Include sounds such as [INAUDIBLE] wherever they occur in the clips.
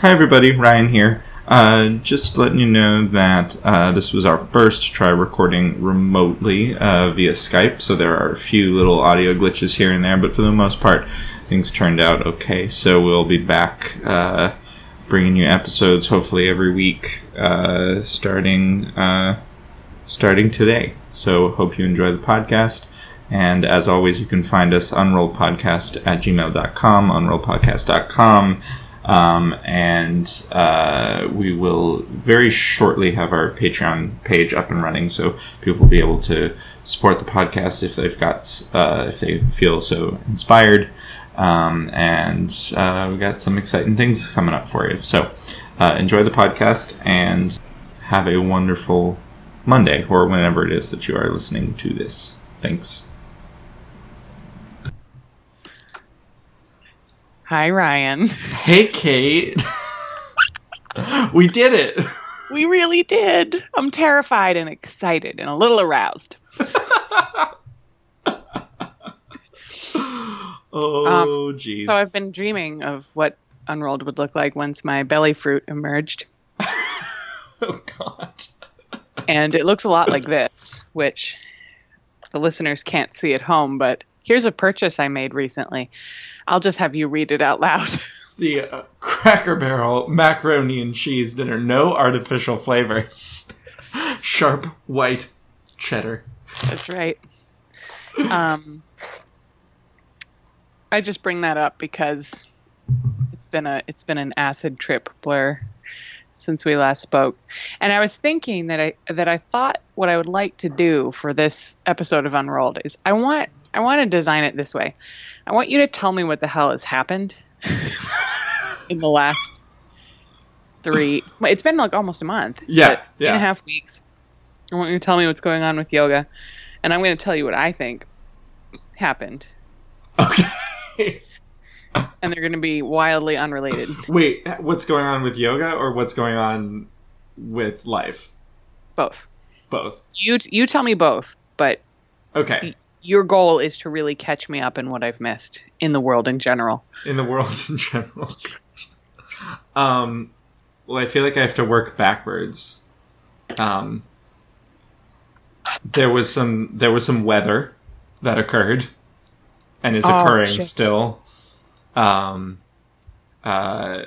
Hi, everybody. Ryan here. Uh, just letting you know that uh, this was our first try recording remotely uh, via Skype, so there are a few little audio glitches here and there, but for the most part, things turned out okay. So we'll be back uh, bringing you episodes hopefully every week, uh, starting uh, starting today. So hope you enjoy the podcast. And as always, you can find us unrollpodcast at gmail.com, unrollpodcast.com. Um, and uh, we will very shortly have our Patreon page up and running, so people will be able to support the podcast if they've got uh, if they feel so inspired. Um, and uh, we got some exciting things coming up for you. So uh, enjoy the podcast and have a wonderful Monday or whenever it is that you are listening to this. Thanks. Hi, Ryan. Hey, Kate. [LAUGHS] we did it. We really did. I'm terrified and excited and a little aroused. [LAUGHS] oh, um, jeez. So I've been dreaming of what Unrolled would look like once my belly fruit emerged. [LAUGHS] oh, God. And it looks a lot like this, which the listeners can't see at home, but here's a purchase I made recently. I'll just have you read it out loud. [LAUGHS] It's the uh, Cracker Barrel macaroni and cheese dinner. No artificial flavors. [LAUGHS] Sharp white cheddar. That's right. Um, I just bring that up because it's been a it's been an acid trip blur since we last spoke, and I was thinking that I that I thought what I would like to do for this episode of Unrolled is I want I want to design it this way. I want you to tell me what the hell has happened in the last three. It's been like almost a month. Yeah, three and a half weeks. I want you to tell me what's going on with yoga, and I'm going to tell you what I think happened, Okay. and they're going to be wildly unrelated. Wait, what's going on with yoga or what's going on with life? Both. Both. You you tell me both, but Okay. Your goal is to really catch me up in what I've missed in the world in general. In the world [LAUGHS] in general. um, well, I feel like I have to work backwards. Um, there was some there was some weather that occurred and is Oh, occurring shit. still. Um, uh,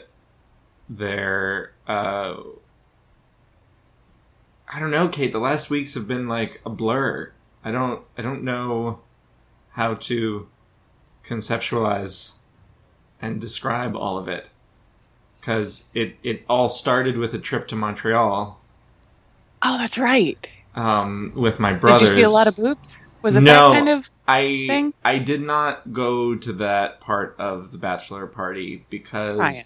there. Uh, I don't know, Kate. The last weeks have been like a blur. I don't. I don't know how to conceptualize and describe all of it because it it all started with a trip to Montreal Oh, that's right. um, with my brothers. Did you see a lot of boobs? Was it No. that kind of? I thing? I did not go to that part of the bachelor party because Right.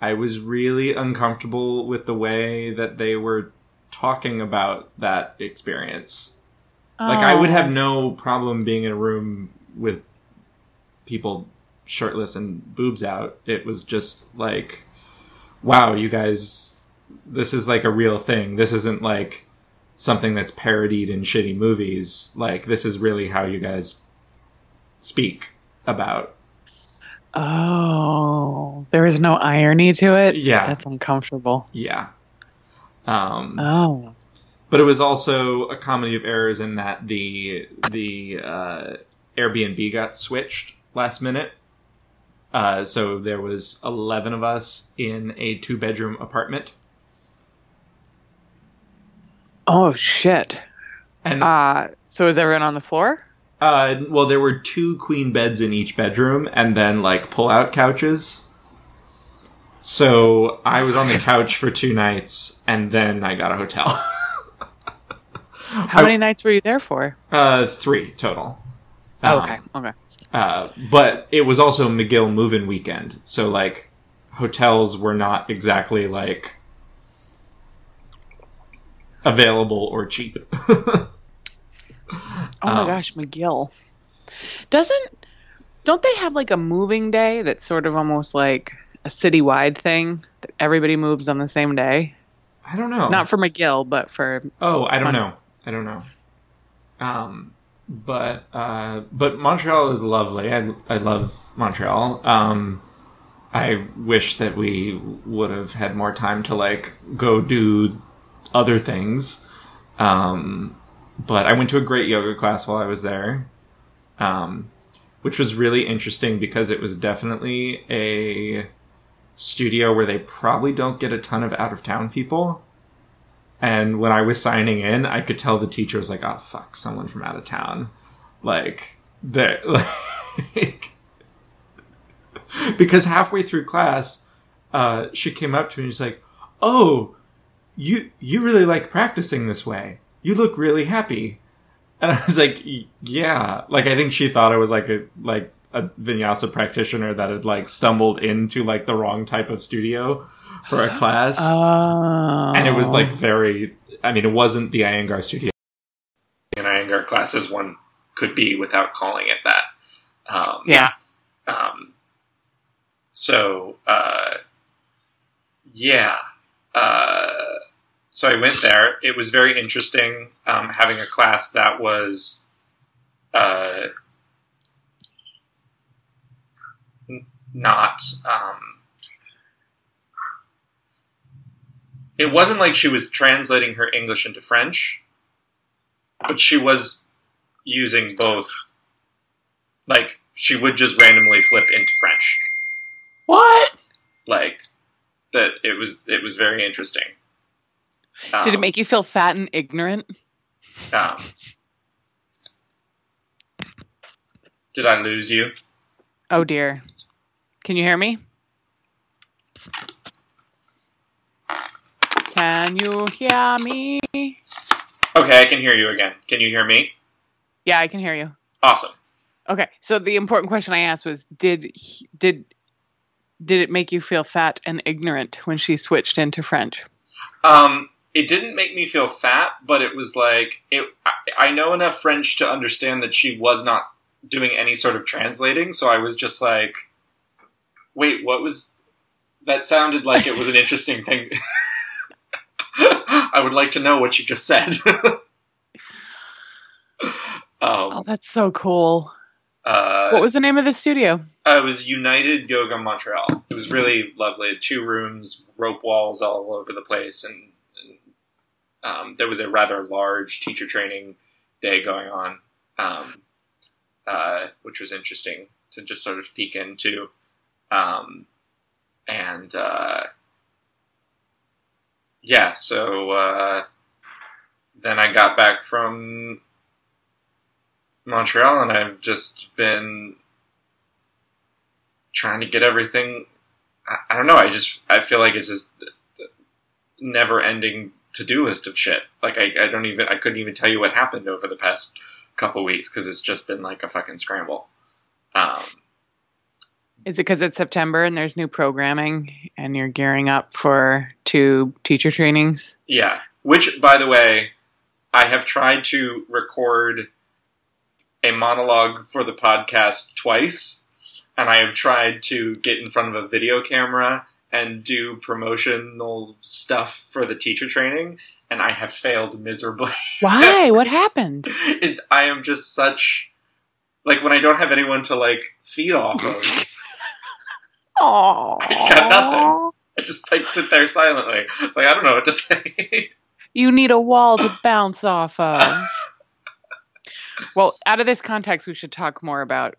I was really uncomfortable with the way that they were talking about that experience. Like I would have Oh. no problem being in a room with people shirtless and boobs out. It was just like wow, you guys this is like a real thing. This isn't like something that's parodied in shitty movies. Like this is really how you guys speak about. Oh, there is no irony to it. Yeah. that's uncomfortable. Yeah. Um Oh, but it was also a comedy of errors in that the the uh, Airbnb got switched last minute. Uh, so there was eleven of us in a two bedroom apartment, oh shit. and Uh, so is everyone on the floor? uh, well, there were two queen beds in each bedroom, and then like pull out couches. So I was on the couch for two nights, and then I got a hotel. [LAUGHS] How I- many nights were you there for? uh, three total. Oh, Um, okay, okay. Uh, but it was also McGill move-in weekend, so like hotels were not exactly like available or cheap. [LAUGHS] Oh my Um, gosh, McGill. Doesn't don't they have like a moving day that's sort of almost like a citywide thing that everybody moves on the same day? I don't know. Not for McGill, but for oh, I don't know. I don't know. Um, but uh, but Montreal is lovely. I I love Montreal. Um, I wish that we would have had more time to like go do other things. Um, but I went to a great yoga class while I was there, um, which was really interesting because it was definitely a studio where they probably don't get a ton of out of town people. And when I was signing in, I could tell the teacher was like, "Oh fuck, someone from out of town." Like they [LAUGHS] like because halfway through class, uh, she came up to me and she's like, "Oh, you you really like practicing this way. You look really happy." And [LAUGHS] I was like, "Yeah." Like I think she thought I was like a like a vinyasa practitioner that had like stumbled into like the wrong type of studio for a class. Oh. and it was like very i mean it wasn't the iyengar studio an iyengar class as one could be without calling it that um, yeah. um, so uh, yeah uh, so i went there it was very interesting um, having a class that was uh, n- not um, it wasn't like she was translating her English into French, but she was using both. Like she would just randomly flip into French. What? Like that. It was it was very interesting. Did it Um, make you feel fat and ignorant? Um, did I lose you? Oh dear. Can you hear me? Can you hear me? Okay, I can hear you again. Can you hear me? Yeah, I can hear you. Awesome. Okay, so the important question I asked was did he- did did it make you feel fat and ignorant when she switched into French? Um, it didn't make me feel fat, but it was like it. I, I know enough French to understand that she was not doing any sort of translating, so I was just like, "Wait, what was?" That sounded like it was an interesting thing. [LAUGHS] [LAUGHS] I would like to know what you just said. [LAUGHS] Oh, um, that's so cool. uh, What was the name of the studio? Uh, it was United Yoga Montreal. It was really lovely. Two rooms, rope walls all over the place, and, and um, there was a rather large teacher training day going on, um, uh, which was interesting to just sort of peek into. Um, and uh, yeah, so uh, then I got back from Montreal, and I've just been trying to get everything. I, I don't know. I just I feel like it's just never ending to do list of shit. Like I, I don't even I couldn't even tell you what happened over the past couple weeks because it's just been like a fucking scramble. Um, Is it because it's September and there's new programming and you're gearing up for two teacher trainings? yeah. Which, by the way, I have tried to record a monologue for the podcast twice, and I have tried to get in front of a video camera and do promotional stuff for the teacher training, and I have failed miserably. [LAUGHS] Why? what happened? it, I am just such like when I don't have anyone to like feed off of. [LAUGHS] Oh, [LAUGHS] got nothing. I just like sit there silently. It's like I don't know what to say. [LAUGHS] You need a wall to bounce off of. [LAUGHS] well, out of this context, we should talk more about.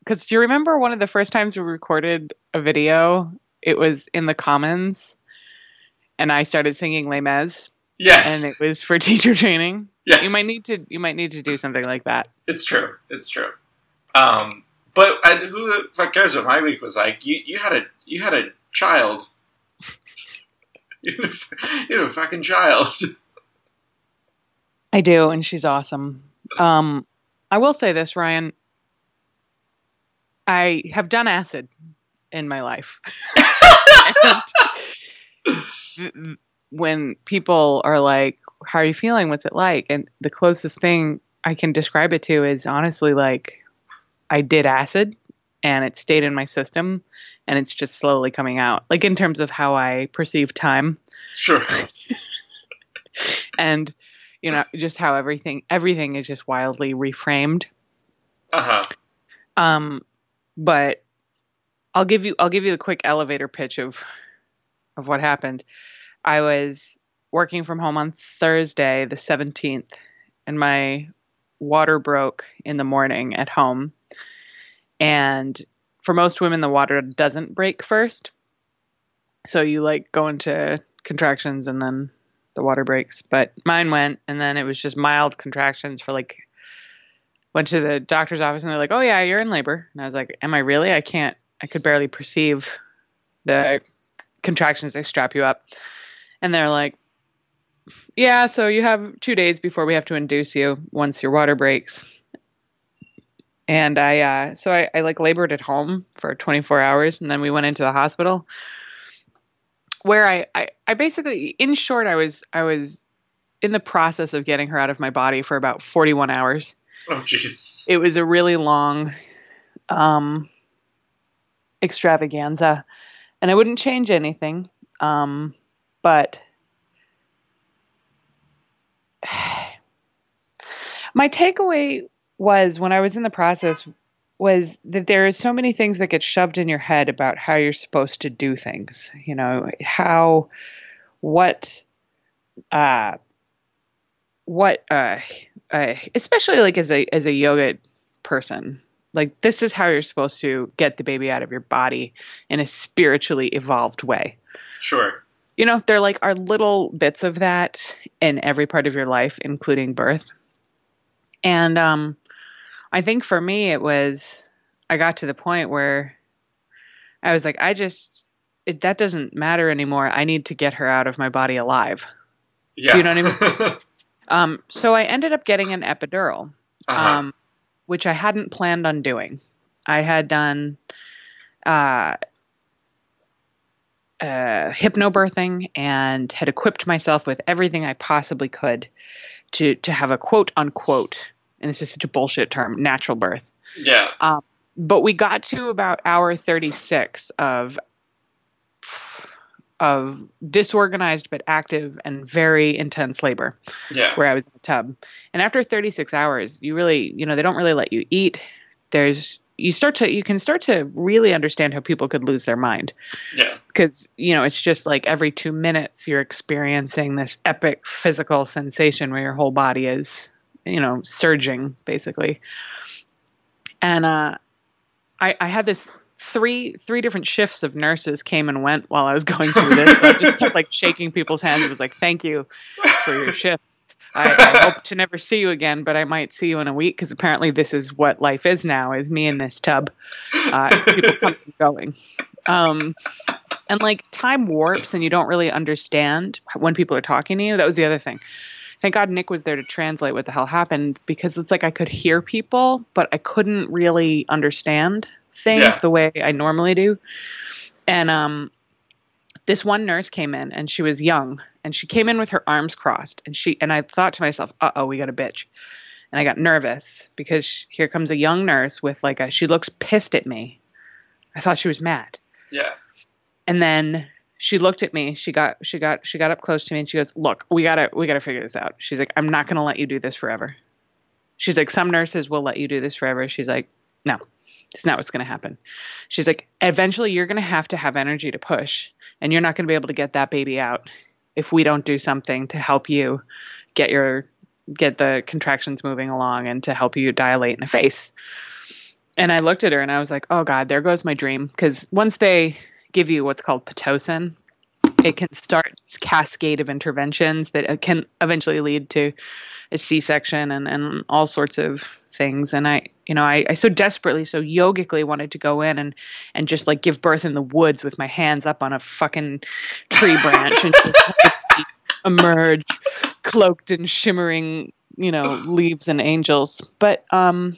Because do you remember one of the first times we recorded a video? It was in the Commons, and I started singing Les Mis, yes, and it was for teacher training. yes. You might need to. You might need to do something like that. It's true. It's true. Um, but who the fuck cares what my week was like? You you had a you had a child. [LAUGHS] you, had a, you had a fucking child. I do, and she's awesome. Um, I will say this, Ryan. I have done acid in my life. [LAUGHS] When people are like, "How are you feeling? What's it like?" and the closest thing I can describe it to is honestly like, I did acid, and it stayed in my system, and it's just slowly coming out. Like in terms of how I perceive time sure. [LAUGHS] and you know just how everything everything is just wildly reframed Uh huh. um but I'll give you I'll give you the quick elevator pitch of of what happened. I was working from home on Thursday, the 17th, and my water broke in the morning at home. And for most women, the water doesn't break first. So you like go into contractions and then the water breaks. But mine went, and then it was just mild contractions for like, went to the doctor's office and they're like, oh, yeah, you're in labor. And I was like, am I really? I can't, I could barely perceive the contractions. They strap you up. And they're like, yeah, so you have two days before we have to induce you once your water breaks. And I, uh, so I, I like labored at home for 24 hours, and then we went into the hospital, where I, I, I basically, in short, I was, I was in the process of getting her out of my body for about 41 hours. Oh, jeez. It was a really long, um, extravaganza, and I wouldn't change anything. Um, but [SIGHS] my takeaway was when I was in the process was that there are so many things that get shoved in your head about how you're supposed to do things. You know, how, what, uh, what, uh, uh, especially like as a as a yoga person, like this is how you're supposed to get the baby out of your body in a spiritually evolved way. Sure. You know, there like are little bits of that in every part of your life, including birth. And um, I think for me, it was I got to the point where I was like, I just it, that doesn't matter anymore. I need to get her out of my body alive. Yeah. Do you know what I mean? [LAUGHS] um, so I ended up getting an epidural, Uh-huh. um, which I hadn't planned on doing. I had done uh, uh, hypnobirthing and had equipped myself with everything I possibly could to to have a quote unquote, and this is such a bullshit term, natural birth. yeah. But we got to about hour 36 of of disorganized but active and very intense labor Yeah. where I was in the tub. And after 36 hours, you really, you know, they don't really let you eat. There's you start to you can start to really understand how people could lose their mind. Yeah. because you know it's just like every two minutes you're experiencing this epic physical sensation where your whole body is you know surging basically. And uh i i had this three three different shifts of nurses came and went while i was going through this. So i just kept like shaking people's hands. It was like thank you for your shift I, I hope to never see you again, but I might see you in a week because apparently this is what life is now: is me in this tub, uh, people coming and going. Um, and like time warps and you don't really understand when people are talking to you. That was the other thing. Thank God Nick was there to translate what the hell happened because it's like I could hear people, but I couldn't really understand things Yeah. the way I normally do. And um, this one nurse came in and she was young and she came in with her arms crossed and she and I thought to myself, uh oh, we got a bitch. And I got nervous because here comes a young nurse with like a she looks pissed at me. I thought she was mad. Yeah. And then she looked at me. She got she got she got up close to me and she goes, "Look, we got to we got to figure this out." She's like, "I'm not going to let you do this forever." She's like, "Some nurses will let you do this forever." She's like, "No. It's not what's going to happen." She's like, "Eventually you're going to have to have energy to push, and you're not going to be able to get that baby out if we don't do something to help you get your get the contractions moving along and to help you dilate in the face." And I looked at her and I was like, "Oh God, there goes my dream." Because once they give you what's called pitocin, it can start this cascade of interventions that uh, can eventually lead to a C-section and, and all sorts of things. And I, you know, I, I so desperately, so yogically wanted to go in and and just like give birth in the woods with my hands up on a fucking tree branch and emerge cloaked in shimmering, you know, leaves and angels. But um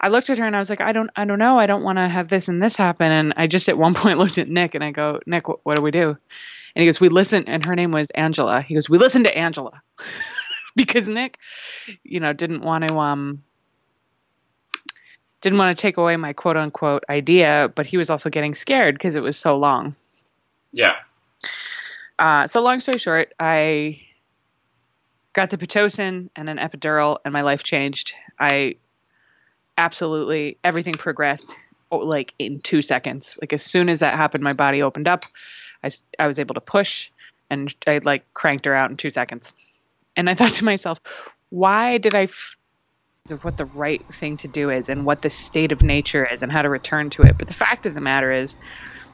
I looked at her and I was like, I don't, I don't know. I don't want to have this and this happen. And I just at one [LAUGHS] point looked at Nick and I go, Nick, what, what do we do? And he goes, we listen. And her name was Angela. He goes, we listen to Angela [LAUGHS] because Nick, you know, didn't want to, um, didn't want to take away my quote unquote idea, but he was also getting scared because it was so long. Yeah. Uh, so long story short, I got the pitocin and an epidural, and my life changed. I absolutely everything progressed oh, like in two seconds. Like as soon as that happened, my body opened up. I, I was able to push and I like cranked her out in two seconds. And I [LAUGHS] thought to myself, why did I f- of what the right thing to do is and what the state of nature is and how to return to it. But the fact of the matter is,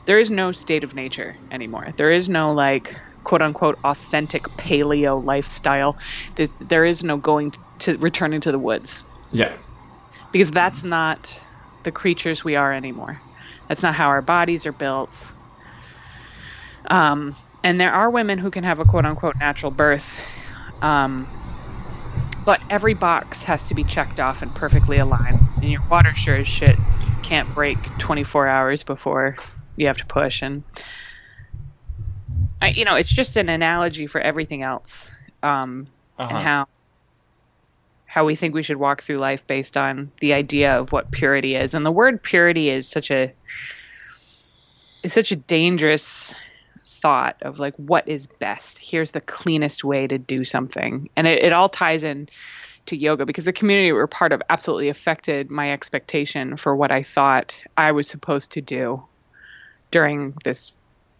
there is no state of nature anymore. There is no like quote unquote authentic paleo lifestyle. There's, there is no going to returning to the woods Yeah. Because that's not the creatures we are anymore. That's not how our bodies are built. Um, and there are women who can have a quote unquote natural birth. Um, but every box has to be checked off and perfectly aligned. And your water sure as shit can't break 24 hours before you have to push. And, I, you know, it's just an analogy for everything else. Um, Uh-huh. and how how we think we should walk through life based on the idea of what purity is. And the word purity is such a is such a dangerous thought of like what is best. Here's the cleanest way to do something. And it, it all ties in to yoga because the community we're part of absolutely affected my expectation for what I thought I was supposed to do during this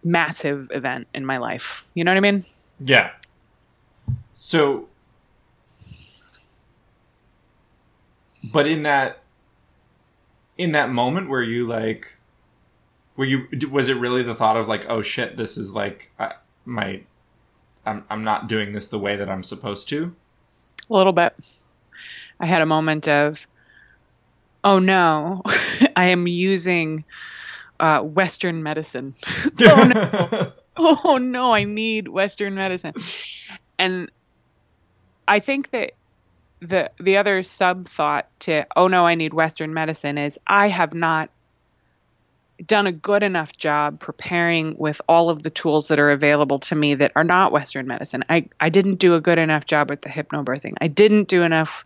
massive event in my life. You know what I mean? Yeah. So, but in that, in that moment where you like, were you was it really the thought of like, oh shit, this is like I, my, I'm I'm not doing this the way that I'm supposed to. A little bit. I had a moment of, oh no, [LAUGHS] I am using uh, Western medicine. [LAUGHS] oh no, [LAUGHS] oh no, I need Western medicine. And I think that the the other sub thought to, oh no, I need Western medicine is I have not done a good enough job preparing with all of the tools that are available to me that are not Western medicine. I, I didn't do a good enough job with the hypnobirthing. I didn't do enough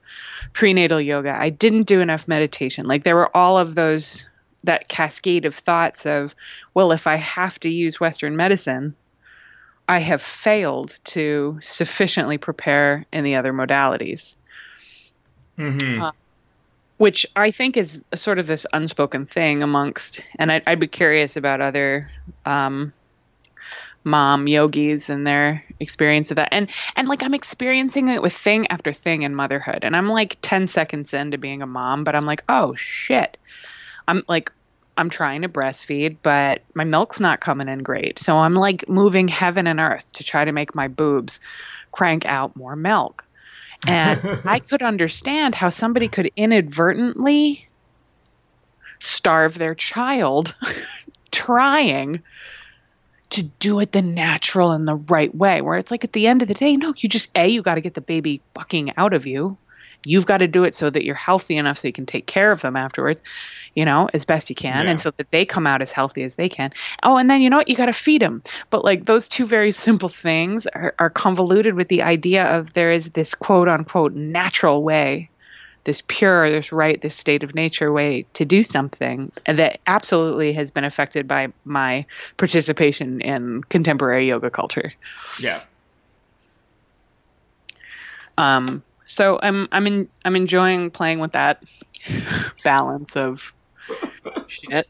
prenatal yoga. I didn't do enough meditation. Like there were all of those that cascade of thoughts of, well, if I have to use Western medicine, I have failed to sufficiently prepare in the other modalities Mm-hmm. Uh, which I think is sort of this unspoken thing amongst, and I'd, I'd be curious about other um, mom yogis and their experience of that. And and like I'm experiencing it with thing after thing in motherhood, and I'm like 10 seconds into being a mom, but I'm like, oh shit, I'm like. I'm trying to breastfeed, but my milk's not coming in great. So I'm like moving heaven and earth to try to make my boobs crank out more milk. And [LAUGHS] I could understand how somebody could inadvertently starve their child [LAUGHS] trying to do it the natural and the right way. Where it's like at the end of the day, no, you just, A, you got to get the baby fucking out of you. You've got to do it so that you're healthy enough so you can take care of them afterwards, you know, as best you can, Yeah. and so that they come out as healthy as they can. Oh, and then you know what? You got to feed them. But like those two very [LAUGHS] simple things are, are convoluted with the idea of there is this quote unquote natural way, this pure, this right, this state of nature way to do something that absolutely has been affected by my participation in contemporary yoga culture. yeah. Um, so I'm I'm in, I'm enjoying playing with that [LAUGHS] balance of shit.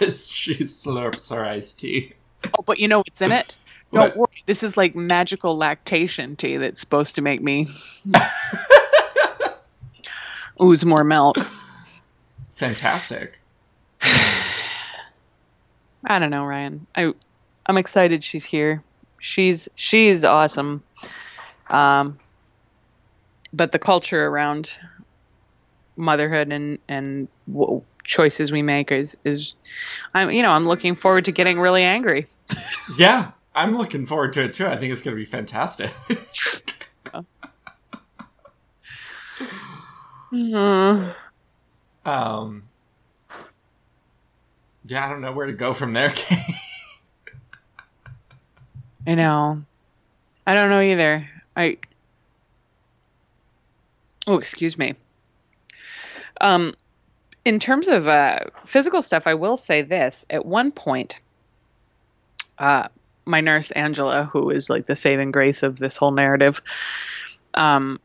As [LAUGHS] she slurps her iced tea. Oh, but you know what's in it? [LAUGHS] Don't What? worry. This is like magical lactation tea that's supposed to make me [LAUGHS] ooze more milk. Fantastic. [SIGHS] I don't know, Ryan. I I'm excited she's here. She's she's awesome. Um but the culture around motherhood and and w- choices we make is is I'm you know, I'm looking forward to getting really angry. [LAUGHS] Yeah, I'm looking forward to it too. I think it's going to be fantastic. Mhm. [LAUGHS] um, yeah, I don't know where to go from there. [LAUGHS] I know. I don't know either. I Oh, excuse me. Um in terms of uh physical stuff, I will say this. At one point uh my nurse Angela, who is like the saving grace of this whole narrative, um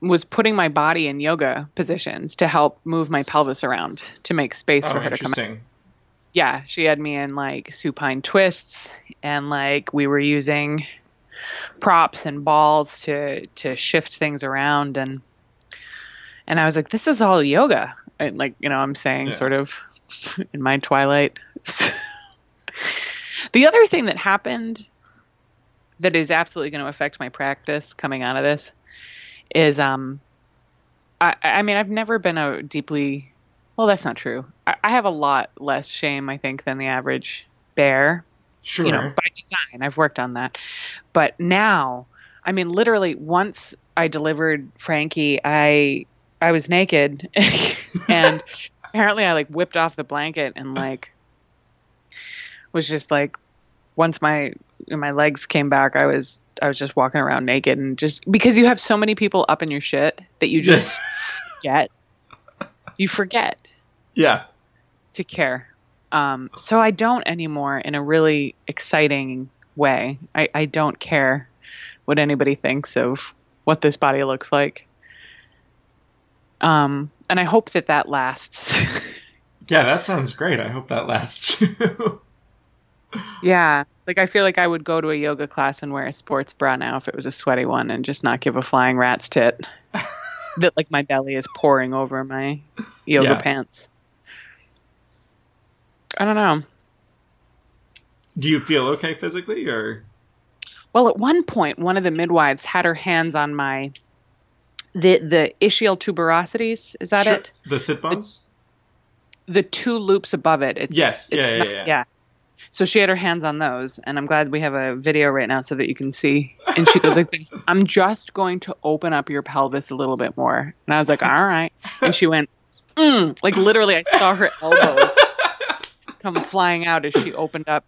was putting my body in yoga positions to help move my pelvis around to make space Oh, for her to come out. Yeah, she had me in like supine twists and like we were using props and balls to to shift things around and and I was like this is all yoga. And like, you know, I'm saying Yeah. sort of [LAUGHS] in my twilight. [LAUGHS] the other thing that happened that is absolutely going to affect my practice coming out of this is um I, I mean I've never been a deeply well that's not true. I, I have a lot less shame I think than the average bear. Sure. You know, by design. I've worked on that. But now, I mean literally once I delivered Frankie, I I was naked [LAUGHS] and apparently I like whipped off the blanket and like was just like once my my legs came back, I was I was just walking around naked and just because you have so many people up in your shit that you just [LAUGHS] forget. You forget yeah. to care. Um, so I don't anymore in a really exciting way. I, I don't care what anybody thinks of what this body looks like. Um, and I hope that that lasts. [LAUGHS] Yeah, that sounds great. I hope that lasts too. [LAUGHS] Yeah. Like I feel like I would go to a yoga class and wear a sports bra now if it was a sweaty one and just not give a flying rat's tit. [LAUGHS] that like my belly is pouring over my yoga Yeah. pants. I don't know. Do you feel okay physically or Well, at one point, one of the midwives had her hands on my the the ischial tuberosities. Is that Sure. it? The sit bones? The two loops above it. It's, Yes. it's Yeah, yeah, yeah. yeah. So she had her hands on those, and I'm glad we have a video right now so that you can see. And she goes like, this, [LAUGHS] "I'm just going to open up your pelvis a little bit more." And I was like, "All right." And she went, mm, like literally, I saw her elbows [LAUGHS] come flying out as she opened up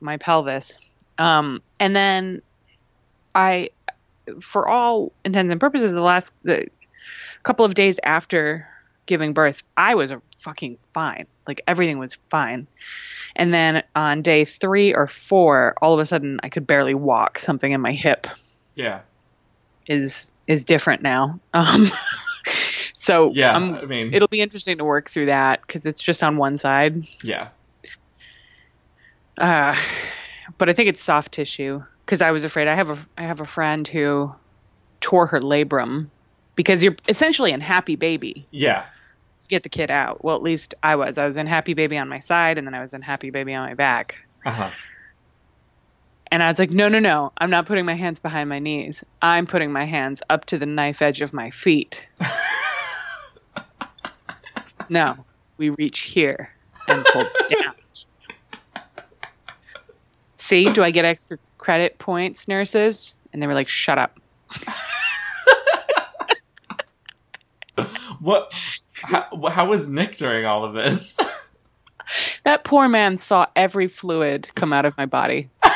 my pelvis. Um, and then I, for all intents and purposes, the last the couple of days after giving birth, I was fucking fine. Like everything was fine. And then on day three or four, all of a sudden I could barely walk. Something in my hip Yeah. is is different now. Um, [LAUGHS] so Yeah. I'm- I mean it'll be interesting to work through that because it's just on one side. yeah. Uh, but I think it's soft tissue because I was afraid. I have a I have a friend who tore her labrum because you're essentially in happy baby Yeah. get the kid out. Well, at least I was. I was in happy baby on my side, and then I was in happy baby on my back. Uh-huh. And I was like, no, no, no. I'm not putting my hands behind my knees. I'm putting my hands up to the knife edge of my feet. [LAUGHS] no, we reach here and pull down. See, do I get extra credit points, nurses? And they were like, shut up. What how, how was Nick during all of this? [LAUGHS] That poor man saw every fluid come out of my body. [LAUGHS]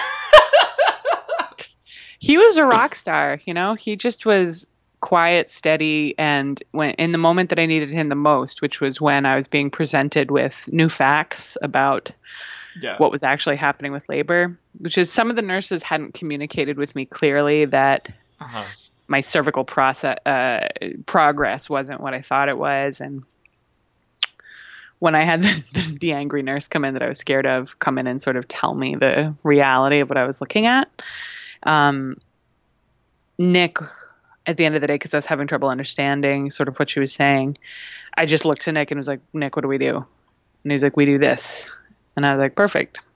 he was a rock star, you know? He just was quiet, steady, and when in the moment that I needed him the most, which was when I was being presented with new facts about Yeah. what was actually happening with labor, which is some of the nurses hadn't communicated with me clearly that uh-huh. my cervical process uh, progress wasn't what I thought it was, and when I had [LAUGHS] the, the, the angry nurse come in that I was scared of come in and sort of tell me the reality of what I was looking at, um, Nick, at the end of the day, because I was having trouble understanding sort of what she was saying, I just looked to Nick and was like, Nick, what do we do? And he was like, we do this, and I was like, perfect.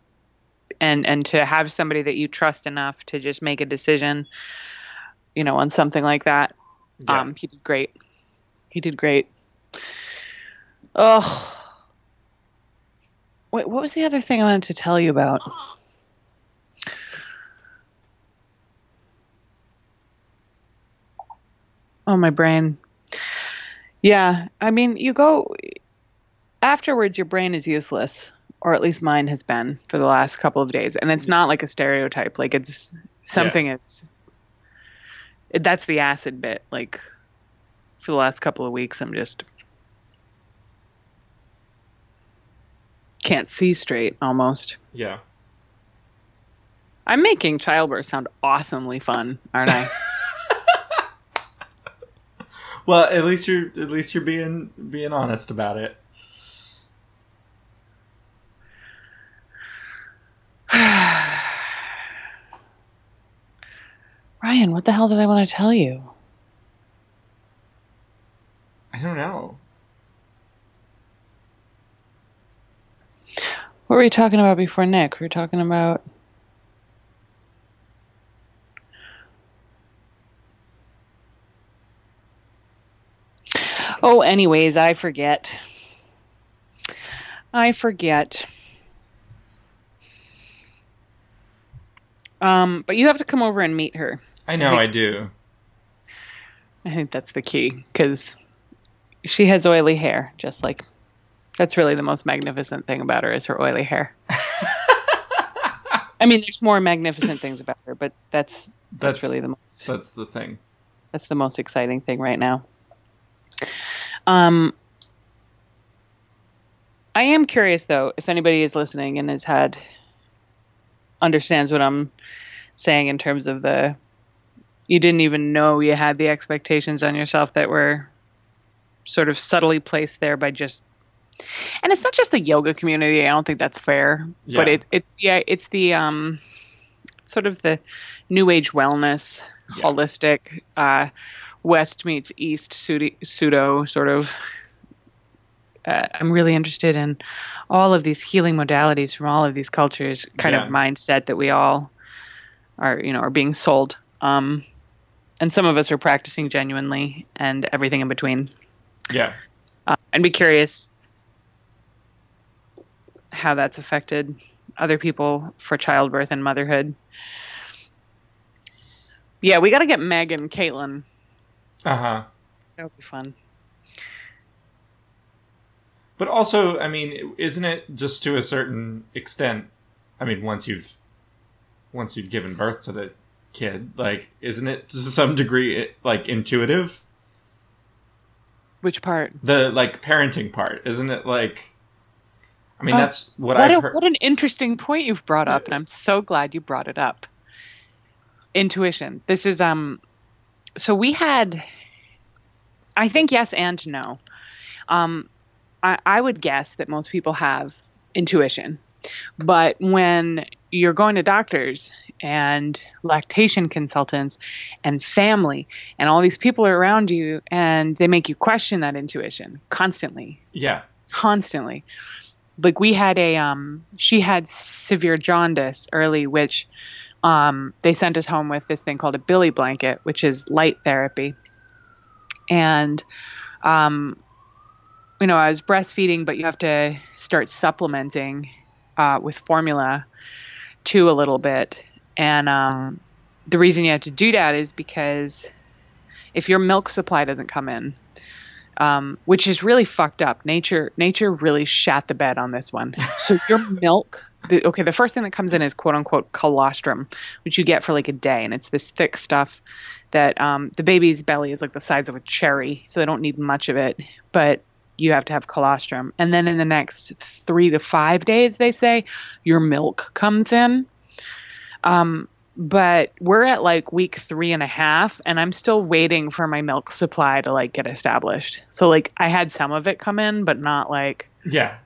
And and to have somebody that you trust enough to just make a decision you know, on something like that. Yeah. Um, he did great. He did great. Oh, wait, what was the other thing I wanted to tell you about? Oh, my brain. Yeah, I mean, you go afterwards, your brain is useless, or at least mine has been for the last couple of days. And it's not like a stereotype, like it's something it's it- that's the acid bit. Like for the last couple of weeks, I'm just can't see straight almost. yeah. I'm making childbirth sound awesomely fun, aren't I? [LAUGHS] [LAUGHS] Well, at least you're at least you're being being honest about it. Ryan, what the hell did I want to tell you? I don't know. What were we talking about before Nick? We were talking about. Oh, anyways, I forget. I forget. Um, but you have to come over and meet her. I know think- I do. I think that's the key because she has oily hair, just like that's really the most magnificent thing about her is her oily hair. [LAUGHS] I mean, there's more magnificent things about her, but that's that's, That's really the most that's the thing. that's the most exciting thing right now. Um, I am curious though if anybody is listening and has had understands what I'm saying in terms of the you didn't even know you had the expectations on yourself that were sort of subtly placed there by just and it's not just the yoga community i don't think that's fair but Yeah. it, it's yeah it's the um sort of the new age wellness Yeah. holistic uh west meets east pseudo, pseudo sort of uh, i'm really interested in all of these healing modalities from all of these cultures kind Yeah. of mindset that we all are you know are being sold um and some of us are practicing genuinely and everything in between Yeah. uh, I'd be curious how that's affected other people for childbirth and motherhood. Yeah, we got to get Meg and Caitlin. Uh huh. That would be fun. But also, I mean, isn't it just to a certain extent? I mean, once you've once you've given birth to the kid, like, isn't it to some degree like intuitive? Which part? The like parenting part, isn't it? Like, I mean, Oh, that's what, What, I've a, heard. what an interesting point you've brought up, and I'm so glad you brought it up. Intuition. This is um. So we had. I think yes and no. Um, I, I would guess that most people have intuition, but when you're going to doctors and lactation consultants and family and all these people are around you and they make you question that intuition constantly yeah. constantly. Like we had a um she had severe jaundice early which um they sent us home with this thing called a bili blanket which is light therapy. And um you know, I was breastfeeding but you have to start supplementing uh with formula too a little bit. And um the reason you have to do that is because if your milk supply doesn't come in, um, which is really fucked up. Nature, nature really shat the bed on this one. [LAUGHS] So your milk, the, okay, the first thing that comes in is quote unquote colostrum, which you get for like a day, and it's this thick stuff that um, the baby's belly is like the size of a cherry, so they don't need much of it, but you have to have colostrum. And then in the next three to five days, they say your milk comes in. Um, but we're at like week three and a half and i'm still waiting for my milk supply to like get established so like i had some of it come in but not like Yeah.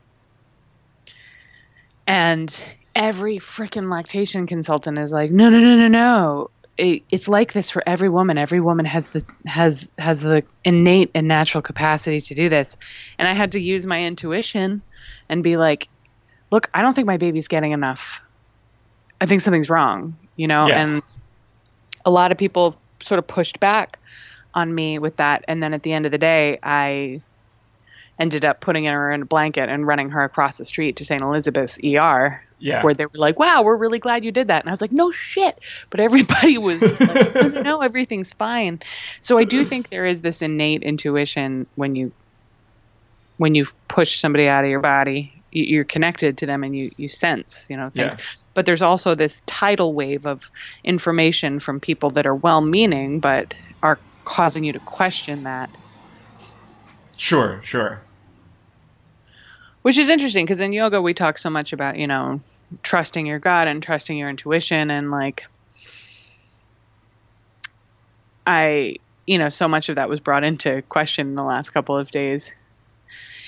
and every freaking lactation consultant is like no no no no no it, it's like this for every woman. Every woman has the has has the innate and natural capacity to do this. And i had to use my intuition and be like look i don't think my baby's getting enough. I think something's wrong you know? Yeah. and a lot of people sort of pushed back on me with that. And then at the end of the day i ended up putting her in a blanket and running her across the street to st elizabeth's er Yeah. where they were like, "Wow, we're really glad you did that," and I was like, "No shit," but everybody [LAUGHS] was like, "No, no, no, everything's fine." So I do think there is this innate intuition when you when you push somebody out of your body, you- you're connected to them and you you sense, you know, things. Yeah. But there's also this tidal wave of information from people that are well-meaning but are causing you to question that. Sure. Sure. Which is interesting because in yoga we talk so much about, you know, trusting your gut and trusting your intuition and like I you know, so much of that was brought into question in the last couple of days.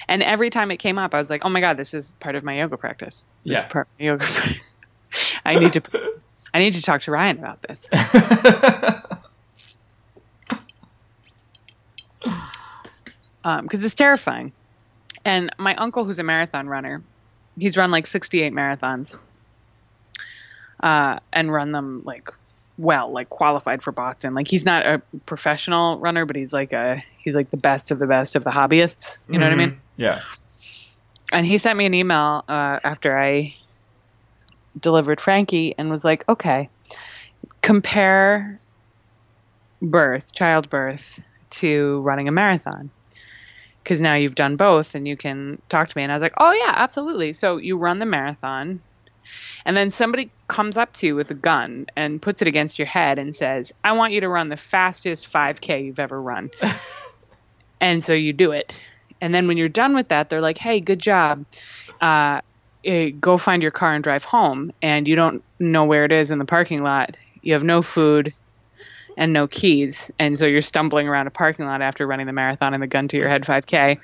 And every time it came up, I was like, "Oh my god, this is part of my yoga practice. This Yeah. part of my yoga. practice. [LAUGHS] I need to, I need to talk to Ryan about this." [LAUGHS] Um, because it's terrifying. And my uncle, who's a marathon runner, he's run like 68 marathons uh, and run them like well, like qualified for Boston. Like he's not a professional runner, but he's like a he's like the best of the best of the hobbyists. You know what I mean? Yeah. And he sent me an email uh, after I delivered Frankie and was like, okay, compare birth, childbirth, to running a marathon. Because now you've done both and you can talk to me. And I was like, oh, yeah, absolutely. So you run the marathon, and then somebody comes up to you with a gun and puts it against your head and says, I want you to run the fastest 5K you've ever run. [LAUGHS] and so you do it. And then when you're done with that, they're like, hey, good job. Uh, eh, go find your car and drive home. And you don't know where it is in the parking lot. You have no food and no keys. And so you're stumbling around a parking lot after running the marathon and the gun to your head 5K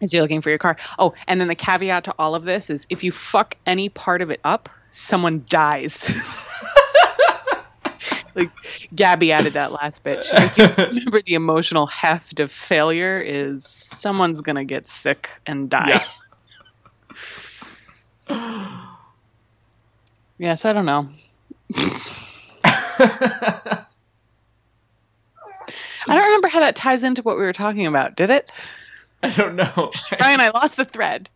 as you're looking for your car. Oh, and then the caveat to all of this is if you fuck any part of it up, someone dies. [LAUGHS] like Gabby added that last bit. Like, you [LAUGHS] remember the emotional heft of failure is someone's gonna get sick and die. Yeah. [SIGHS] Yes, I don't know. [LAUGHS] I don't remember how that ties into what we were talking about. Did it? [LAUGHS] I don't know. [LAUGHS] Ryan, I lost the thread.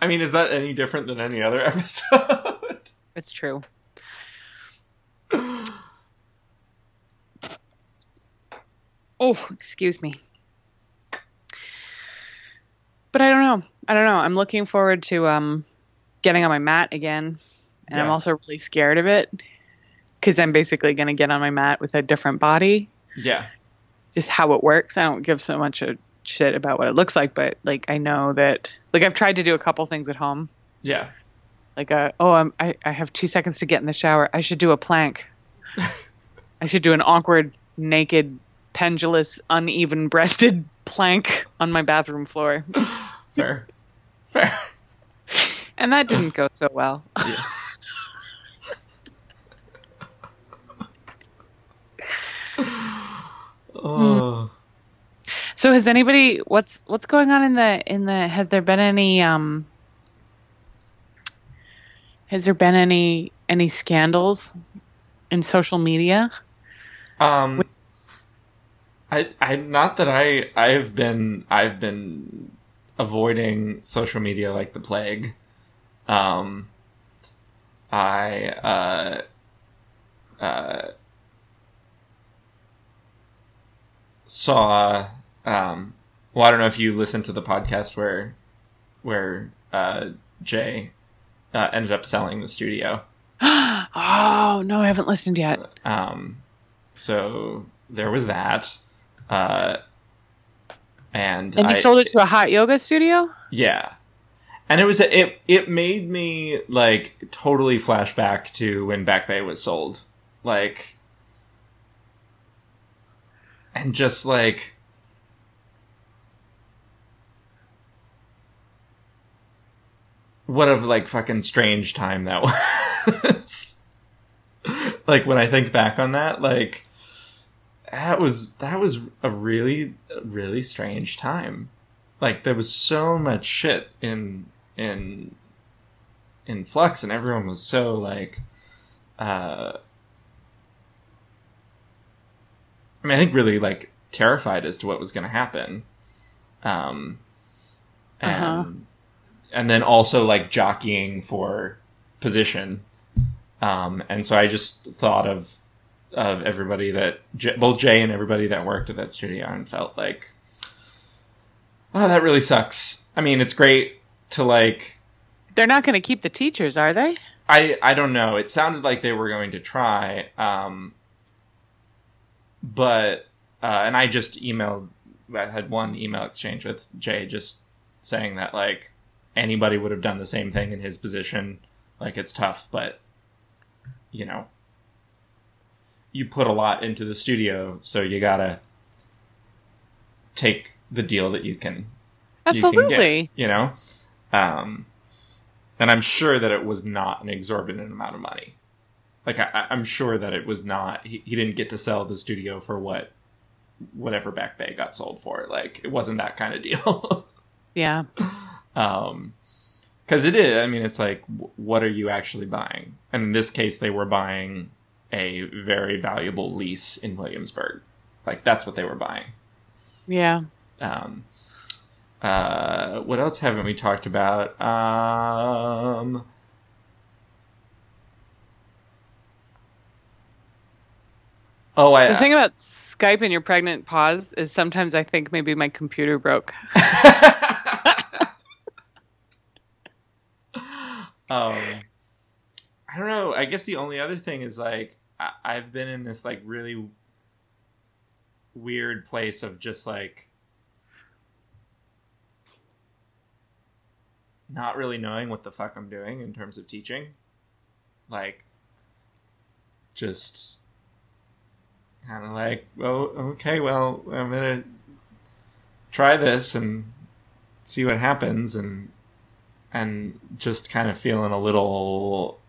I mean, is that any different than any other [LAUGHS] episode? It's true. [GASPS] Oh, excuse me. But I don't know. I don't know. I'm looking forward to um, getting on my mat again, and I'm also really scared of it because I'm basically going to get on my mat with a different body. Yeah. Just how it works. I don't give so much a shit about what it looks like, but like I know that like I've tried to do a couple things at home. Yeah. like a oh I'm, I, I have two seconds to get in the shower i should do a plank [LAUGHS] i should do an awkward naked pendulous uneven breasted plank on my bathroom floor [LAUGHS] Fair. Fair. and that didn't go so well Yeah. Oh. so has anybody what's what's going on in the in the had there been any um has there been any any scandals in social media Um, I, I, not that I, I've been, I've been avoiding social media like the plague. Um, I, uh, uh, saw, um, well, I don't know if you listened to the podcast where, where, uh, Jay, uh, ended up selling the studio. [GASPS] oh no i haven't listened yet Um, so there was that. Uh, and and he I- sold it to a hot yoga studio yeah. And it was it it made me like totally flashback to when Back Bay was sold. Like and just like what a like fucking strange time that [LAUGHS] was. like when I think back on that, like that was that was a really really strange time. Like there was so much shit in in in flux and everyone was so like uh I mean I think really like terrified as to what was going to happen. Um and Uh-huh. and then also like jockeying for position. Um, and so I just thought of of everybody that J- both Jay and everybody that worked at that studio and felt like, oh, that really sucks. I mean, it's great to like. they're not going to keep the teachers are they I I don't know. It sounded like they were going to try, um, but uh, and I just emailed. I had one email exchange with Jay, just saying that like anybody would have done the same thing in his position. Like it's tough, but you know, you put a lot into the studio, so you gotta take the deal that you can Absolutely. you, can get, you know um and i'm sure that it was not an exorbitant amount of money like I, i'm sure that it was not he, he didn't get to sell the studio for what whatever back bay got sold for like it wasn't that kind of deal [LAUGHS] Yeah. um because it is i mean it's like what are you actually buying and in this case they were buying a very valuable lease in williamsburg like that's what they were buying Yeah. um, uh, what else haven't we talked about? Um, oh, I. The thing about Skype and your pregnant pause is sometimes I think maybe my computer broke. [LAUGHS] um, I don't know. I guess the only other thing is like I- I've been in this like really weird place of just like not really knowing what the fuck I'm doing in terms of teaching. Like, just kind of like, well, okay, well, I'm gonna try this and see what happens, and and just kind of feeling a little.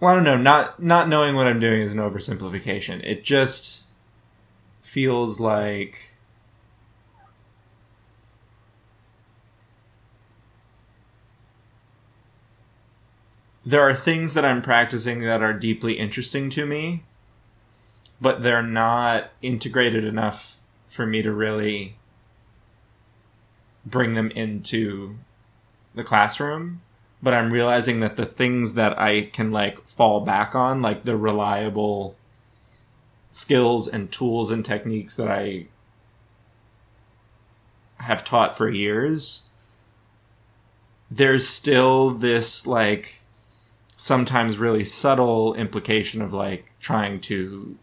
Well, I don't know. Not not knowing what I'm doing is an oversimplification. It just feels like there are things that I'm practicing that are deeply interesting to me, but they're not integrated enough for me to really bring them into the classroom. But I'm realizing that the things that I can like fall back on, like the reliable skills and tools and techniques that I have taught for years, there's still this like sometimes really subtle implication of like trying to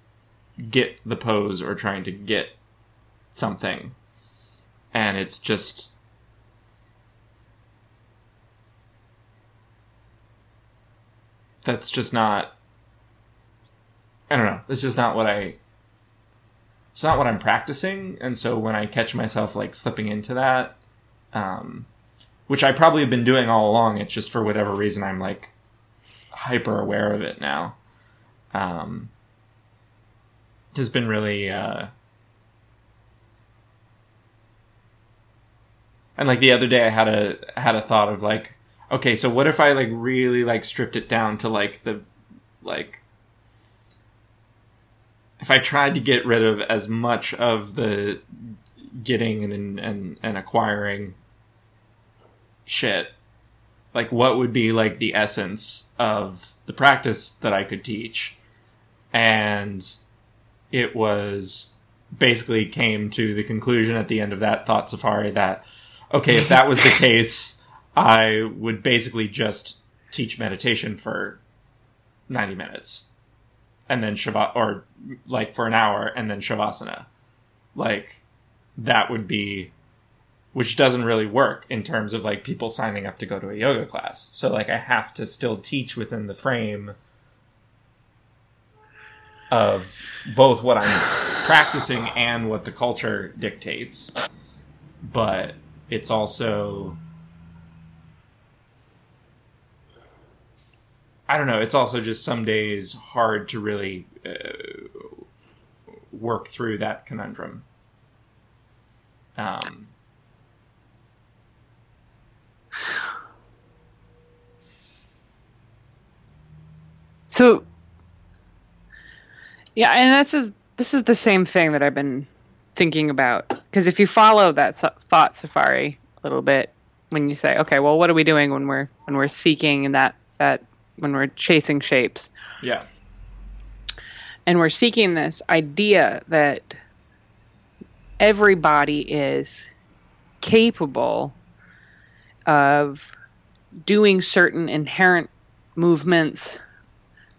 get the pose or trying to get something. And it's just that's just not i don't know. That's just not what i it's not what i'm practicing. And so when i catch myself like slipping into that um which i probably have been doing all along it's just for whatever reason i'm like hyper aware of it now um has been really uh and like the other day i had a had a thought of like okay so what if i like really like stripped it down to like the like if i tried to get rid of as much of the getting and and and acquiring shit like what would be like the essence of the practice that I could teach? And it was basically came to the conclusion at the end of that thought safari that okay if that was the [LAUGHS] case I would basically just teach meditation for 90 minutes. And then shavasana or like for an hour and then shavasana. Like that would be which doesn't really work in terms of like people signing up to go to a yoga class. So like I have to still teach within the frame of both what I'm practicing and what the culture dictates. But it's also I don't know, it's also just some days hard to really uh, work through that conundrum. Um So, yeah, and this is this is the same thing that I've been thinking about because if you follow that thought safari a little bit, when you say, okay, well, what are we doing when we're when we're seeking and that that when we're chasing shapes, yeah. and we're seeking this idea that everybody is capable of doing certain inherent movements,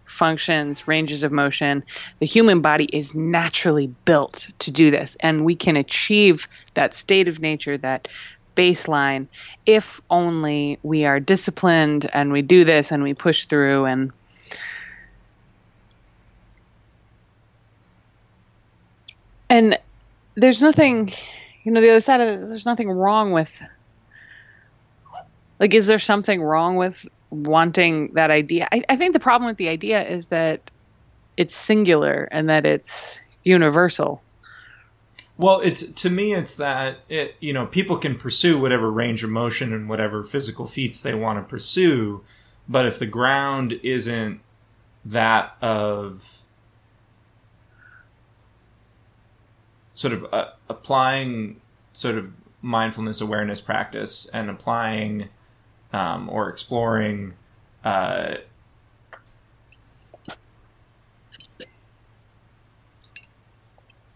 functions, ranges of motion. The human body is naturally built to do this, and we can achieve that state of nature, that baseline if only we are disciplined and we do this and we push through and and there's nothing you know the other side of this there's nothing wrong with like is there something wrong with wanting that idea? I, I think the problem with the idea is that it's singular and that it's universal. Well, it's to me, it's that it you know people can pursue whatever range of motion and whatever physical feats they want to pursue, but if the ground isn't that of sort of uh, applying sort of mindfulness awareness practice and applying um, or exploring uh,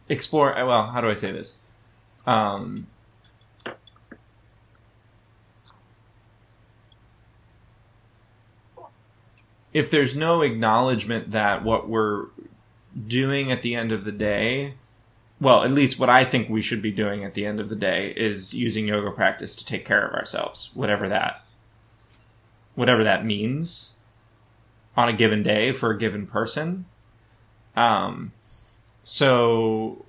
explore well how do i say this? Um, if there's no acknowledgement that what we're doing at the end of the day well at least what i think we should be doing at the end of the day is using yoga practice to take care of ourselves whatever that whatever that means on a given day for a given person um, so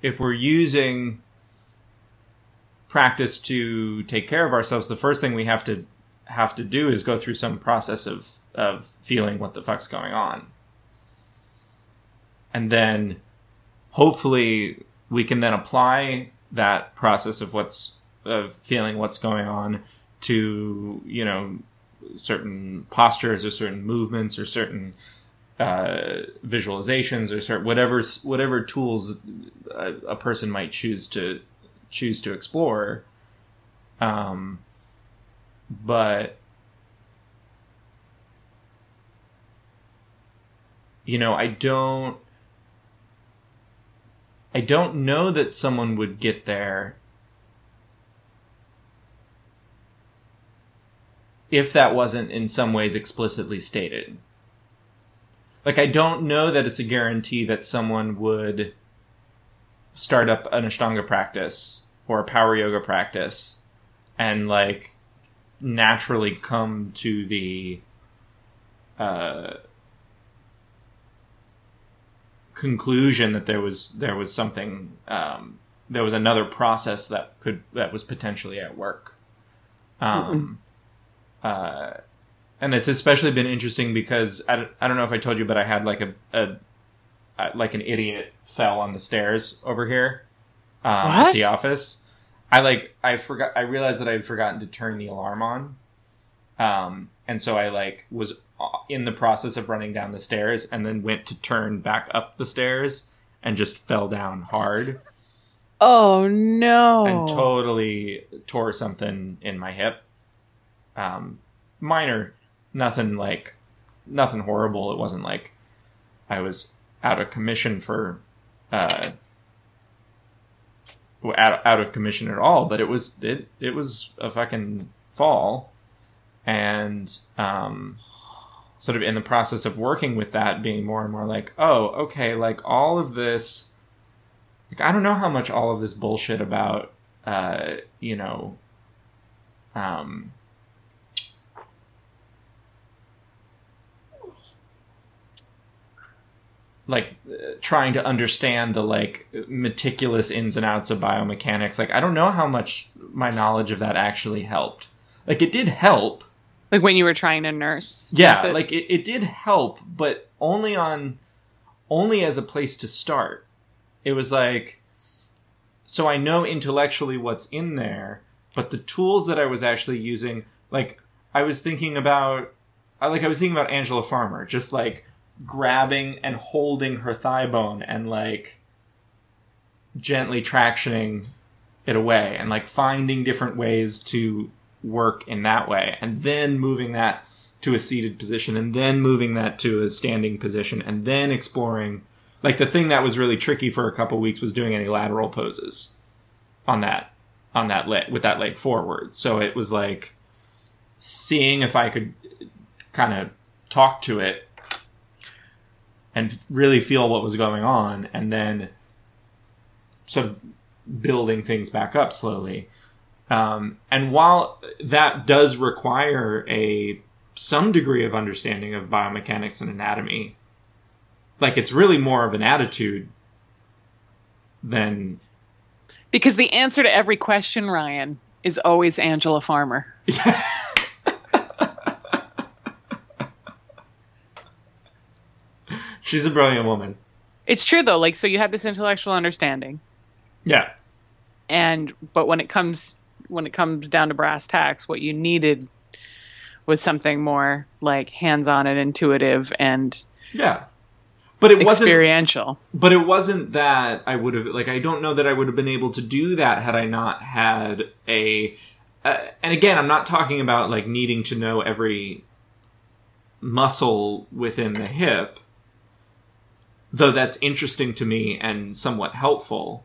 if we're using practice to take care of ourselves, the first thing we have to have to do is go through some process of of feeling what the fuck's going on. And then hopefully we can then apply that process of what's of feeling what's going on to, you know, certain postures or certain movements or certain uh, visualizations or certain whatever whatever tools a, a, person might choose to choose to explore. Um, but you know, I don't. I don't know that someone would get there if that wasn't in some ways explicitly stated like I don't know that it's a guarantee that someone would start up an Ashtanga practice or a power yoga practice and like naturally come to the uh, conclusion that there was there was something um, there was another process that could that was potentially at work. Um, uh, and it's especially been interesting because I, I don't know if I told you, but I had like a, a, a like an idiot fell on the stairs over here um, at the office. I like I forgot I realized that I had forgotten to turn the alarm on, um, and so I like was in the process of running down the stairs and then went to turn back up the stairs and just fell down hard. Oh no! And totally tore something in my hip. Um, minor nothing like nothing horrible. It wasn't like I was out of commission for uh, out out of commission at all. But it was it it was a fucking fall, and um, sort of in the process of working with that, being more and more like, oh, okay, like all of this. Like, I don't know how much all of this bullshit about, uh, you know, um, like uh, trying to understand the like meticulous ins and outs of biomechanics. Like i don't know how much my knowledge of that actually helped. Like it did help. Like when you were trying to nurse? Yeah nurse it? like it, it did help but only on only as a place to start. It was like so i know intellectually what's in there but the tools that i was actually using like i was thinking about like i was thinking about angela farmer just like grabbing and holding her thigh bone and like gently tractioning it away and like finding different ways to work in that way and then moving that to a seated position and then moving that to a standing position and then exploring like the thing that was really tricky for a couple weeks was doing any lateral poses on that on that leg with that leg forward. So it was like seeing if i could kind of talk to it and really feel what was going on and then sort of building things back up slowly Um, and while that does require a some degree of understanding of biomechanics and anatomy, like it's really more of an attitude than Because the answer to every question, Ryan, is always Angela Farmer. [LAUGHS] she's a brilliant woman. It's true though, like so you have this intellectual understanding. Yeah. And but when it comes when it comes down to brass tacks, what you needed was something more like hands-on and intuitive and Yeah. But it wasn't experiential. but it wasn't that I would have like I don't know that I would have been able to do that had I not had a uh, and again I'm not talking about like needing to know every muscle within the hip though that's interesting to me and somewhat helpful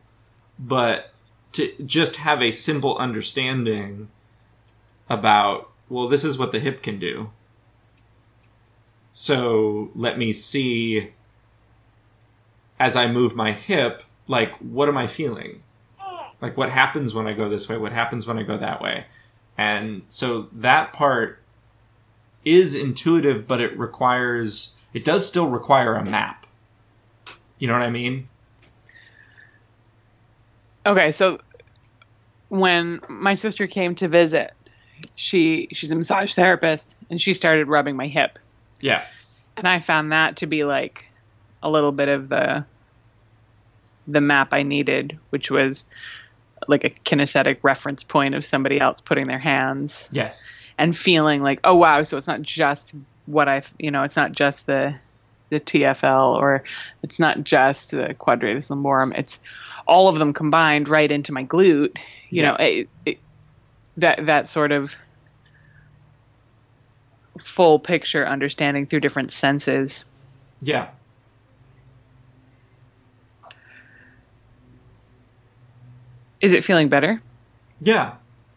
but to just have a simple understanding about well this is what the hip can do so let me see as I move my hip, like, what am I feeling? Like, what happens when I go this way? What happens when I go that way? And so that part is intuitive, but it requires, it does still require a map. You know what I mean? Okay, so when my sister came to visit, she she's a massage therapist and she started rubbing my hip. Yeah. And I found that to be like a little bit of the the map I needed, which was like a kinesthetic reference point of somebody else putting their hands Yes. and feeling like, oh wow, so it's not just what I, you know, it's not just the the TFL or it's not just the quadratus lumborum. It's all of them combined right into my glute. You Yeah. know, it, it, that that sort of full picture understanding through different senses. Yeah. Is it feeling better? Yeah.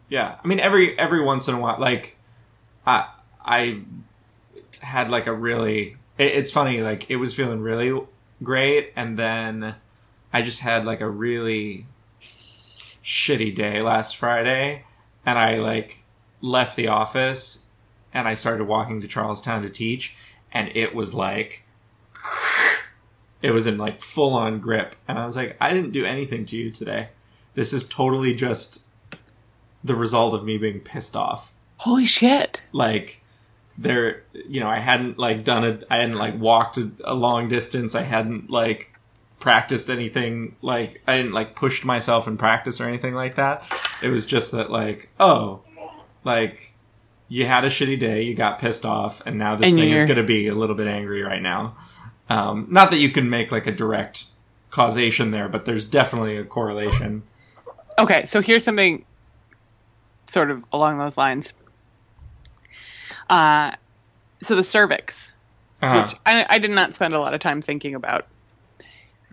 Yeah. I mean, every, every once in a while, like, I, I had like a really, it, it's funny, like, it was feeling really great. And then I just had like a really shitty day last Friday. And I like left the office and I started walking to Charlestown to teach. And it was like, [SIGHS] it was in like full on grip. And I was like, I didn't do anything to you today. This is totally just the result of me being pissed off. Holy shit. Like, there, you know, I hadn't like done it, I hadn't like walked a, a long distance. I hadn't like practiced anything, like, I didn't like pushed myself in practice or anything like that. It was just that, like, oh, like, you had a shitty day, you got pissed off, and now this And thing is you're- going to be a little bit angry right now. Um, not that you can make like a direct causation there, but there's definitely a correlation. Okay, so here's something sort of along those lines. Uh, so the cervix, Uh, which I, I did not spend a lot of time thinking about.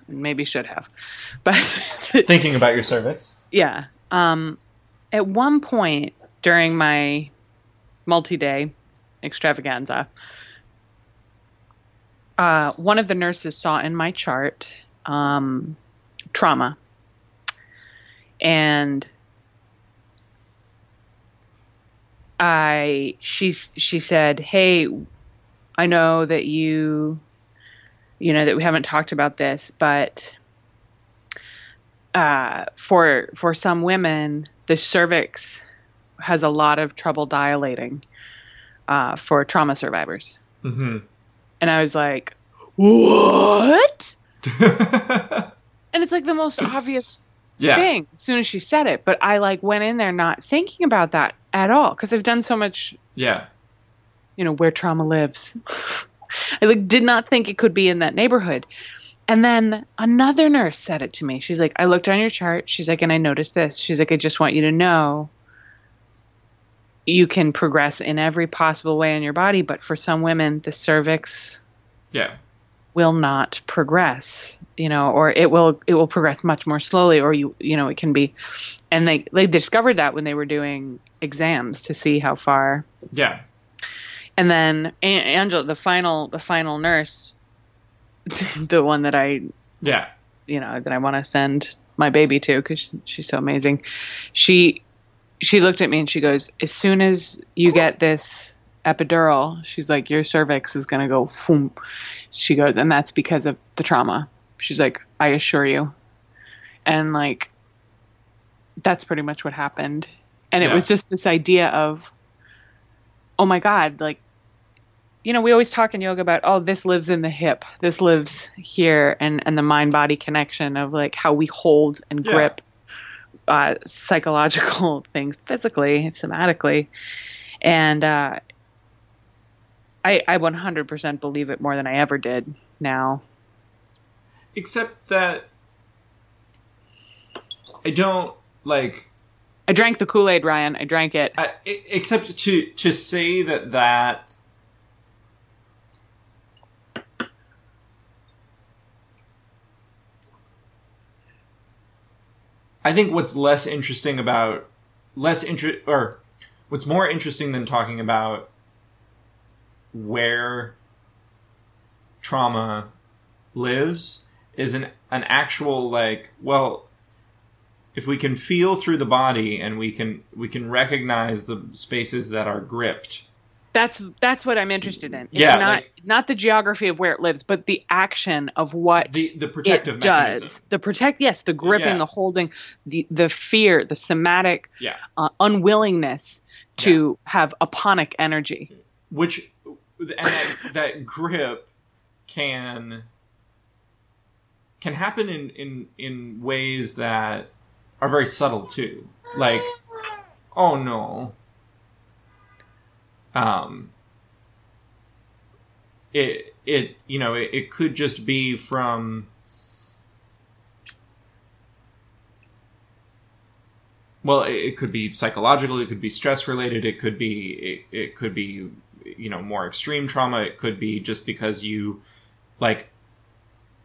Maybe should have, but [LAUGHS] thinking about your cervix. yeah. Um, at one point during my multi-day extravaganza, uh, one of the nurses saw in my chart um, trauma, and I she she said, "Hey, I know that you, you know that we haven't talked about this, but." uh, for for some women, the cervix has a lot of trouble dilating uh, for trauma survivors. hmm And I was like, "What?" [LAUGHS] And it's like the most obvious yeah. thing as soon as she said it, but I like went in there not thinking about that at all because I've done so much, Yeah. you know, where trauma lives. [LAUGHS] I like did not think it could be in that neighborhood. And then another nurse said it to me. She's like, I looked on your chart. She's like, and I noticed this. She's like, I just want you to know you can progress in every possible way in your body, but for some women, the cervix Yeah. Will not progress, you know, or it will it will progress much more slowly, or you you know it can be, and they they discovered that when they were doing exams to see how far Yeah. and then A- Angela, the final, the final nurse, [LAUGHS] the one that I, Yeah. you know, that I want to send my baby to because she's so amazing. She she looked at me and she goes, "As soon as you get this epidural, she's like, your cervix is gonna go boom." She goes, and that's because of the trauma. She's like, "I assure you," and like, that's pretty much what happened. And it Yeah. was just this idea of, oh my god, like. You know, we always talk in yoga about, oh, this lives in the hip, this lives here, and and the mind body connection of like how we hold and Yeah. grip uh, psychological [LAUGHS] things physically, somatically, and uh, I I 100% believe it more than I ever did now. Except that I don't like. I drank the Kool Aid, Ryan. I drank it. I, except to to say that that I think what's less interesting about less interest or what's more interesting than talking about where trauma lives is an an actual like well if we can feel through the body and we can we can recognize the spaces that are gripped That's that's what I'm interested in. It's Yeah, not like- not the geography of where it lives, but the action of what the the protective it does. The protect, yes, the gripping, Yeah. the holding, the the fear, the somatic yeah uh, unwillingness to have aponic energy. which and that, that grip can can happen in in in ways that are very subtle too. Like oh no. Um it it you know it, it could just be from well it, it could be psychological it could be stress related it could be it, it could be you know more extreme trauma. It could be just because you like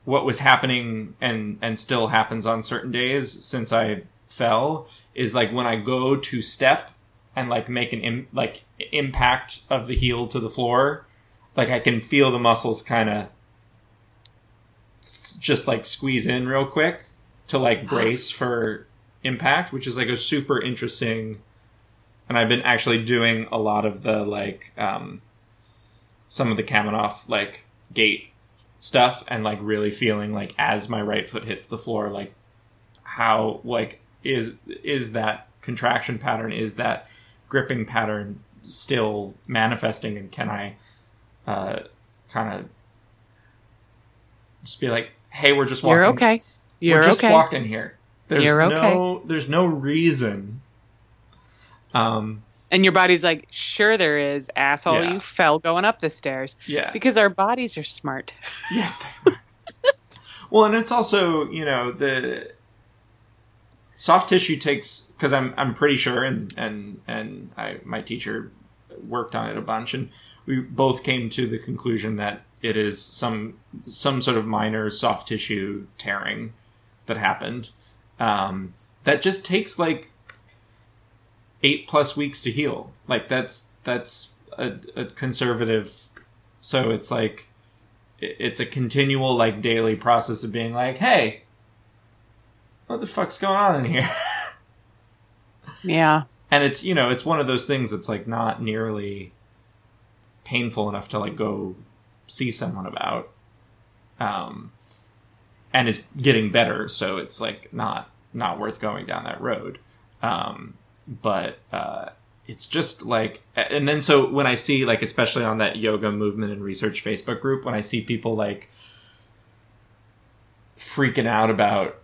what was happening and and still happens on certain days since i fell is like when i go to step and like make an Im- like impact of the heel to the floor like i can feel the muscles kind of just like squeeze in real quick to like brace for impact which is like a super interesting and I've been actually doing a lot of the like um, some of the Kamenov like gate stuff and like really feeling like as my right foot hits the floor like how like is is that contraction pattern is that gripping pattern still manifesting and can I uh, kind of just be like hey we're just walking You're okay. You're we're just okay. walking here there's You're okay. no there's no reason um And your body's like, sure there is, asshole. Yeah. You fell going up the stairs. yeah Because our bodies are smart. [LAUGHS] Yes, well, and it's also you know the soft tissue takes because I'm I'm pretty sure and and and I my teacher worked on it a bunch and we both came to the conclusion that it is some some sort of minor soft tissue tearing that happened um, that just takes like eight plus weeks to heal. Like that's that's a, a conservative so it's like it's a continual like daily process of being like hey what the fuck's going on in here? [LAUGHS] Yeah. and it's you know it's one of those things that's like not nearly painful enough to like go see someone about um and is getting better so it's like not not worth going down that road. Um but uh it's just like and then so when i see like especially on that yoga movement and research facebook group when i see people like freaking out about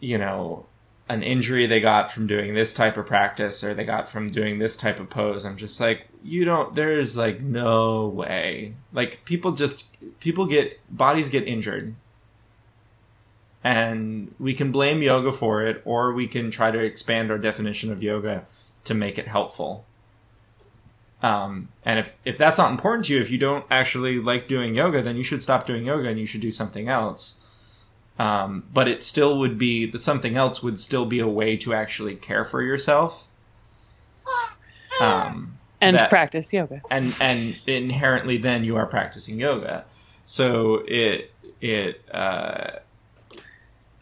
you know an injury they got from doing this type of practice or they got from doing this type of pose i'm just like you don't there's like no way. Like people just people get bodies get injured and we can blame yoga for it or we can try to expand our definition of yoga to make it helpful. Um, and if, if that's not important to you if you don't actually like doing yoga then you should stop doing yoga and you should do something else. Um, but it still would be the something else would still be a way to actually care for yourself. Um, And that- practice yoga. and and inherently then you are practicing yoga. So it it uh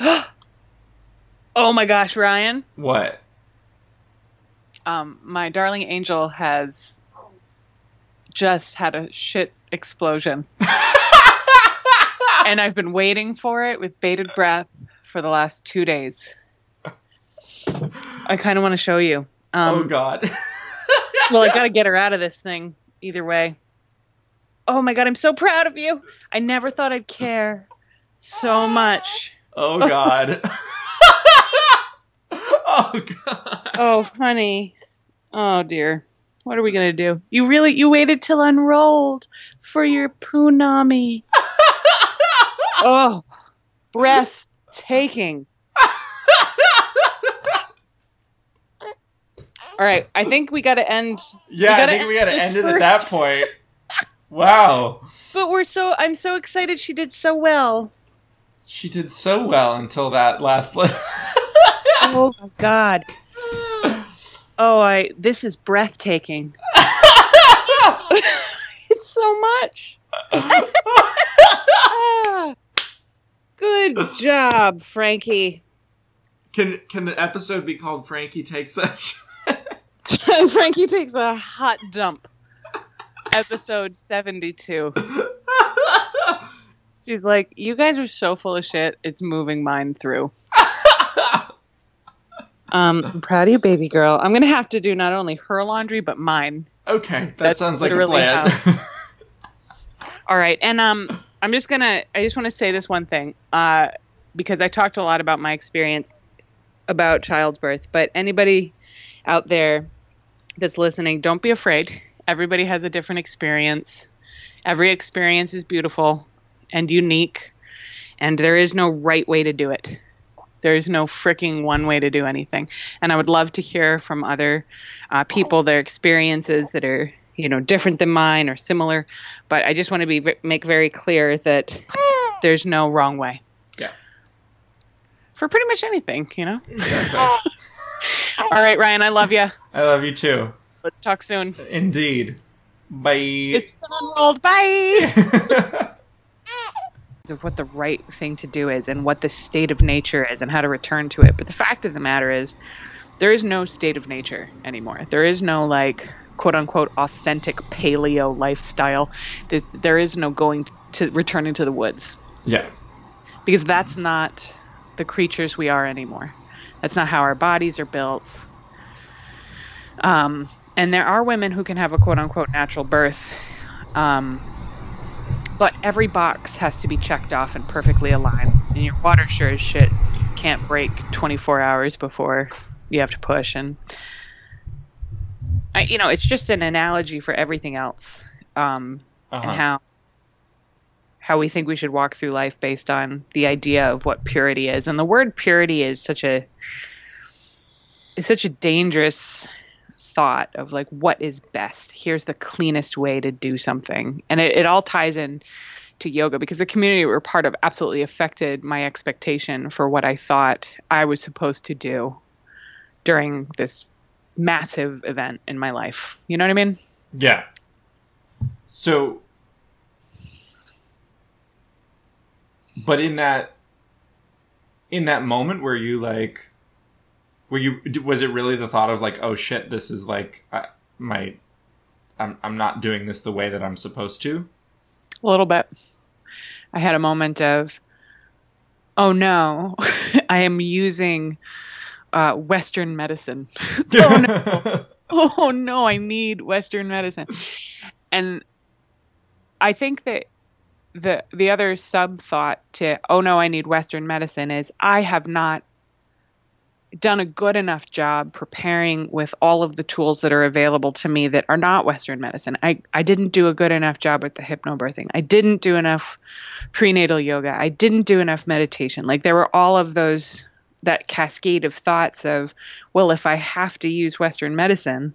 [GASPS] Oh my gosh, Ryan. what um, my darling angel has just had a shit explosion. [LAUGHS] and I've been waiting for it with bated breath for the last two days. I kind of want to show you. Um, oh God. [LAUGHS] well, I got to get her out of this thing either way. Oh my God, I'm so proud of you. I never thought I'd care so [GASPS] much. Oh God. [LAUGHS] oh God. Oh, honey. Oh dear. What are we gonna do? You really you waited till unrolled for your punami. [LAUGHS] oh, breathtaking. All right, I think we got to end. Yeah, I think we gotta end end this it at that point. Wow. But we're so I'm so excited she did so well. She did so well until that last li- [LAUGHS] Oh my god. Oh, I this is breathtaking. [LAUGHS] it's so much. [LAUGHS] Ah. Good job, Frankie. Can can the episode be called Frankie Takes a Frankie takes a hot dump. Episode 72. She's like, You guys are so full of shit, it's moving mine through. [LAUGHS] Um, I'm proud of you, baby girl. I'm gonna have to do not only her laundry, but mine. Okay, that That's sounds like a plan. [LAUGHS] All right, and um, I'm just gonna. I just want to say this one thing, uh, because I talked a lot about my experience about childbirth. But anybody out there that's listening, don't be afraid. Everybody has a different experience. Every experience is beautiful and unique, and there is no right way to do it. There is no freaking one way to do anything. And I would love to hear from other uh, people their experiences that are, you know, different than mine or similar. But I just want to be make very clear that there's no wrong way yeah, for pretty much anything, you know. exactly. [LAUGHS] All right, Ryan, I love you. I love you too. Let's talk soon. Indeed. Bye. It's unrolled. Bye. [LAUGHS] of what the right thing to do is and what the state of nature is and how to return to it. But the fact of the matter is, there is no state of nature anymore. There is no like quote unquote authentic paleo lifestyle. There's, there is no going to returning to the woods yeah. because that's not the creatures we are anymore. That's not how our bodies are built. Um, and there are women who can have a quote unquote natural birth. Um, but every box has to be checked off and perfectly aligned. And your water sure as shit can't break 24 hours before you have to push. And, I, you know, it's just an analogy for everything else. Um, Uh-huh. and how how we think we should walk through life based on the idea of what purity is. And the word purity is such a is such a dangerous thought of like what is best. Here's the cleanest way to do something. And it, it all ties in to yoga because the community we're part of absolutely affected my expectation for what I thought I was supposed to do during this massive event in my life. You know what I mean? Yeah. So, but in that, in that moment where you like, were you was it really the thought of like, oh shit, this is like I, my, I'm I'm not doing this the way that I'm supposed to. A little bit. I had a moment of, oh no, [LAUGHS] I am using uh, Western medicine. [LAUGHS] oh no, [LAUGHS] oh no, I need Western medicine. And I think that the the other sub thought to, oh no, I need Western medicine is I have not done a good enough job preparing with all of the tools that are available to me that are not Western medicine. I, I didn't do a good enough job with the hypnobirthing. I didn't do enough prenatal yoga. I didn't do enough meditation. Like there were all of those that cascade of thoughts of, well, if I have to use Western medicine,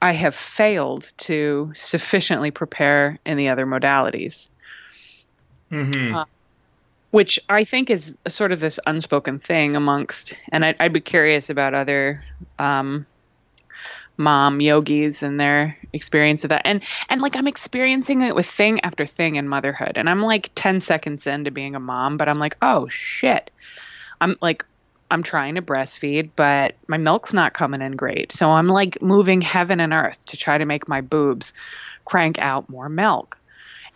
I have failed to sufficiently prepare in the other modalities hmm Uh, which I think is sort of this unspoken thing amongst, and I'd, I'd be curious about other um, mom yogis and their experience of that. And and like I'm experiencing it with thing after thing in motherhood, and I'm like 10 seconds into being a mom, but I'm like, oh shit, I'm like. I'm trying to breastfeed, but my milk's not coming in great. So I'm like moving heaven and earth to try to make my boobs crank out more milk.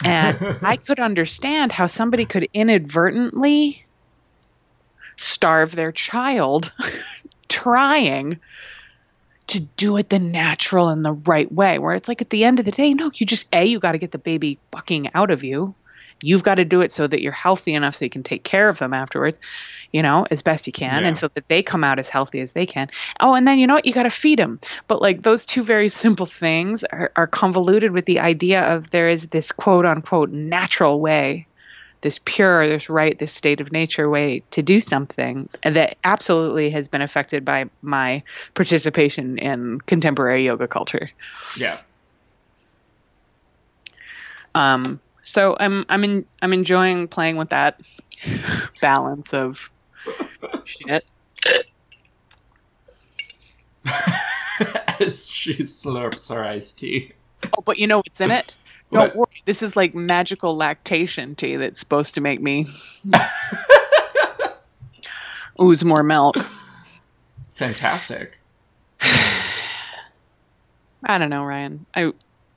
And [LAUGHS] I could understand how somebody could inadvertently starve their child [LAUGHS] trying to do it the natural and the right way. Where it's like at the end of the day, no, you just, A, you got to get the baby fucking out of you. You've got to do it so that you're healthy enough so you can take care of them afterwards, you know, as best you can, Yeah. and so that they come out as healthy as they can. Oh, and then you know what? You got to feed them. But like those two very [LAUGHS] simple things are, are convoluted with the idea of there is this quote unquote natural way, this pure, this right, this state of nature way to do something that absolutely has been affected by my participation in contemporary yoga culture. Yeah. Um, so I'm I'm in, I'm enjoying playing with that [LAUGHS] balance of shit. As [LAUGHS] she slurps her iced tea. Oh, but you know what's in it? Don't What? worry. This is like magical lactation tea that's supposed to make me [LAUGHS] ooze more milk. Fantastic. [SIGHS] I don't know, Ryan. I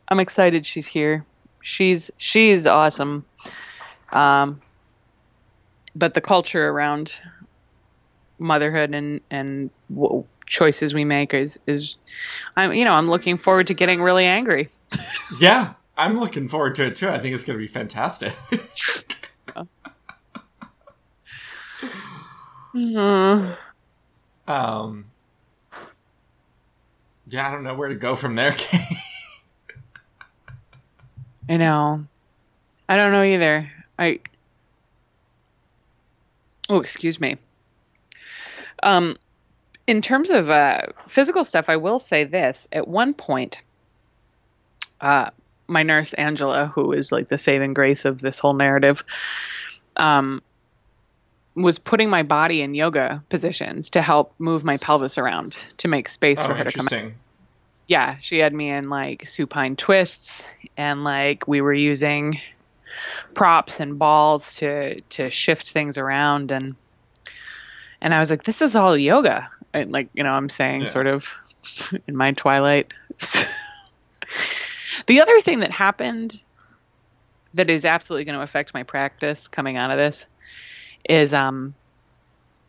I'm excited she's here. She's she's awesome. Um but the culture around motherhood and and w- choices we make is is I'm you know, I'm looking forward to getting really angry. [LAUGHS] Yeah, I'm looking forward to it too. I think it's going to be fantastic. Mhm. [LAUGHS] um, yeah, I don't know where to go from there. [LAUGHS] I know. I don't know either. I Oh, excuse me. Um in terms of uh physical stuff, I will say this. At one point uh my nurse Angela, who is like the saving grace of this whole narrative, um was putting my body in yoga positions to help move my pelvis around to make space for oh, her to come out yeah, she had me in like supine twists and like we were using props and balls to to shift things around and and I was like, this is all yoga. And like, you know, I'm saying Yeah. sort of in my twilight. the other thing that happened that is absolutely going to affect my practice coming out of this is um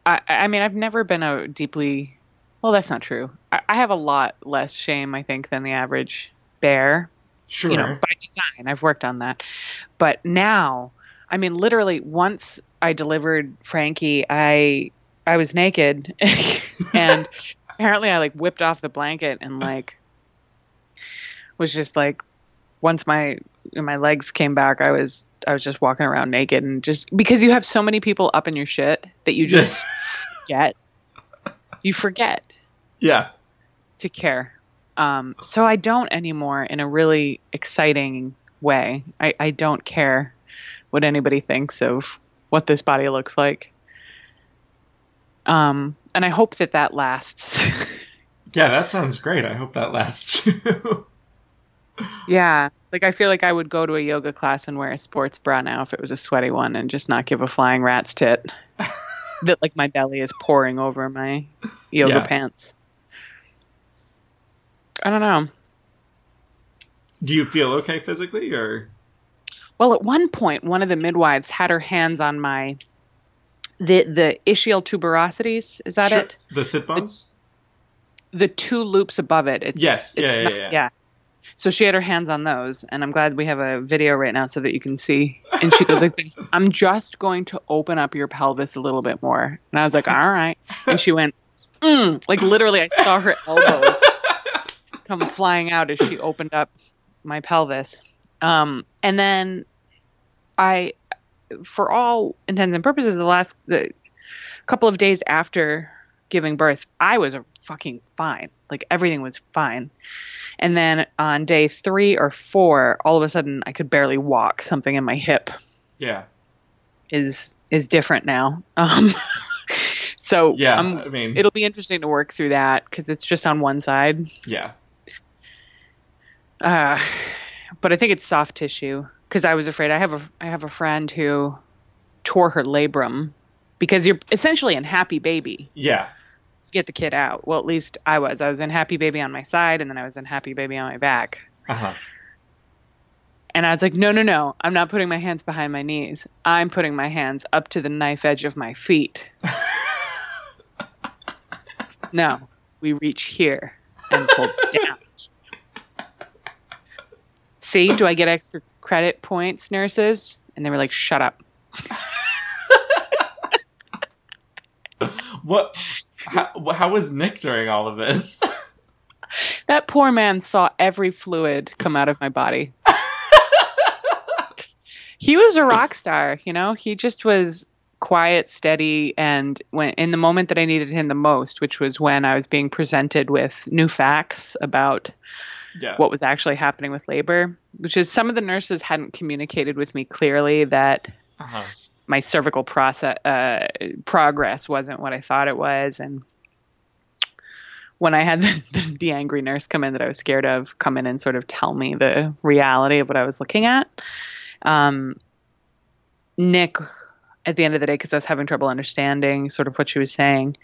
I, I mean I've never been a deeply well that's not true. I, I have a lot less shame I think than the average bear Sure. you know, by design. I've worked on that. But now, I mean, literally, once I delivered Frankie, I I was naked, [LAUGHS] and apparently, I like whipped off the blanket and like was just like, once my my legs came back, I was I was just walking around naked and just because you have so many people up in your shit that you just [LAUGHS] forget, you forget yeah. to care. Um, so I don't anymore in a really exciting way. I, I don't care what anybody thinks of what this body looks like. Um, and I hope that that lasts. [LAUGHS] Yeah, that sounds great. I hope that lasts too. [LAUGHS] yeah. Like I feel like I would go to a yoga class and wear a sports bra now if it was a sweaty one and just not give a flying rat's tit. [LAUGHS] that like my belly is pouring over my yoga Yeah. pants. I don't know. Do you feel okay physically or Well, at one point, one of the midwives had her hands on my the the ischial tuberosities. Is that Sure. it? The sit bones? The two loops above it. It's, Yes. it's Yeah, yeah, not- yeah. So she had her hands on those, and I'm glad we have a video right now so that you can see. And she goes like this: [LAUGHS] "I'm just going to open up your pelvis a little bit more." And I was like, "All right." And she went, mm, like literally, I saw her elbows [LAUGHS] come flying out as she opened up my pelvis. Um, and then I, for all intents and purposes, the last the couple of days after giving birth, I was fucking fine. Like everything was fine. And then on day three or four, all of a sudden I could barely walk. Something in my hip Yeah. is is different now. Um, [LAUGHS] so Yeah. I'm- I mean, it'll be interesting to work through that because it's just on one side. yeah. Uh, but I think it's soft tissue because I was afraid. I have a I have a friend who tore her labrum because you're essentially in happy baby Yeah. to get the kid out. Well, at least I was. I was in happy baby on my side, and then I was in happy baby on my back. Uh huh. And I was like, no, no, no, I'm not putting my hands behind my knees. I'm putting my hands up to the knife edge of my feet. [LAUGHS] no, we reach here and pull down. [LAUGHS] See, do I get extra credit points, nurses? And they were like, shut up. What? How, how was Nick during all of this? That poor man saw every fluid come out of my body. he was a rock star, you know? He just was quiet, steady, and when in the moment that I needed him the most, which was when I was being presented with new facts about Yeah. what was actually happening with labor, which is some of the nurses hadn't communicated with me clearly that Uh-huh. my cervical process uh, progress wasn't what I thought it was, and when I had [LAUGHS] the, the, the angry nurse come in that I was scared of come in and sort of tell me the reality of what I was looking at, um, Nick, at the end of the day, because I was having trouble understanding sort of what she was saying,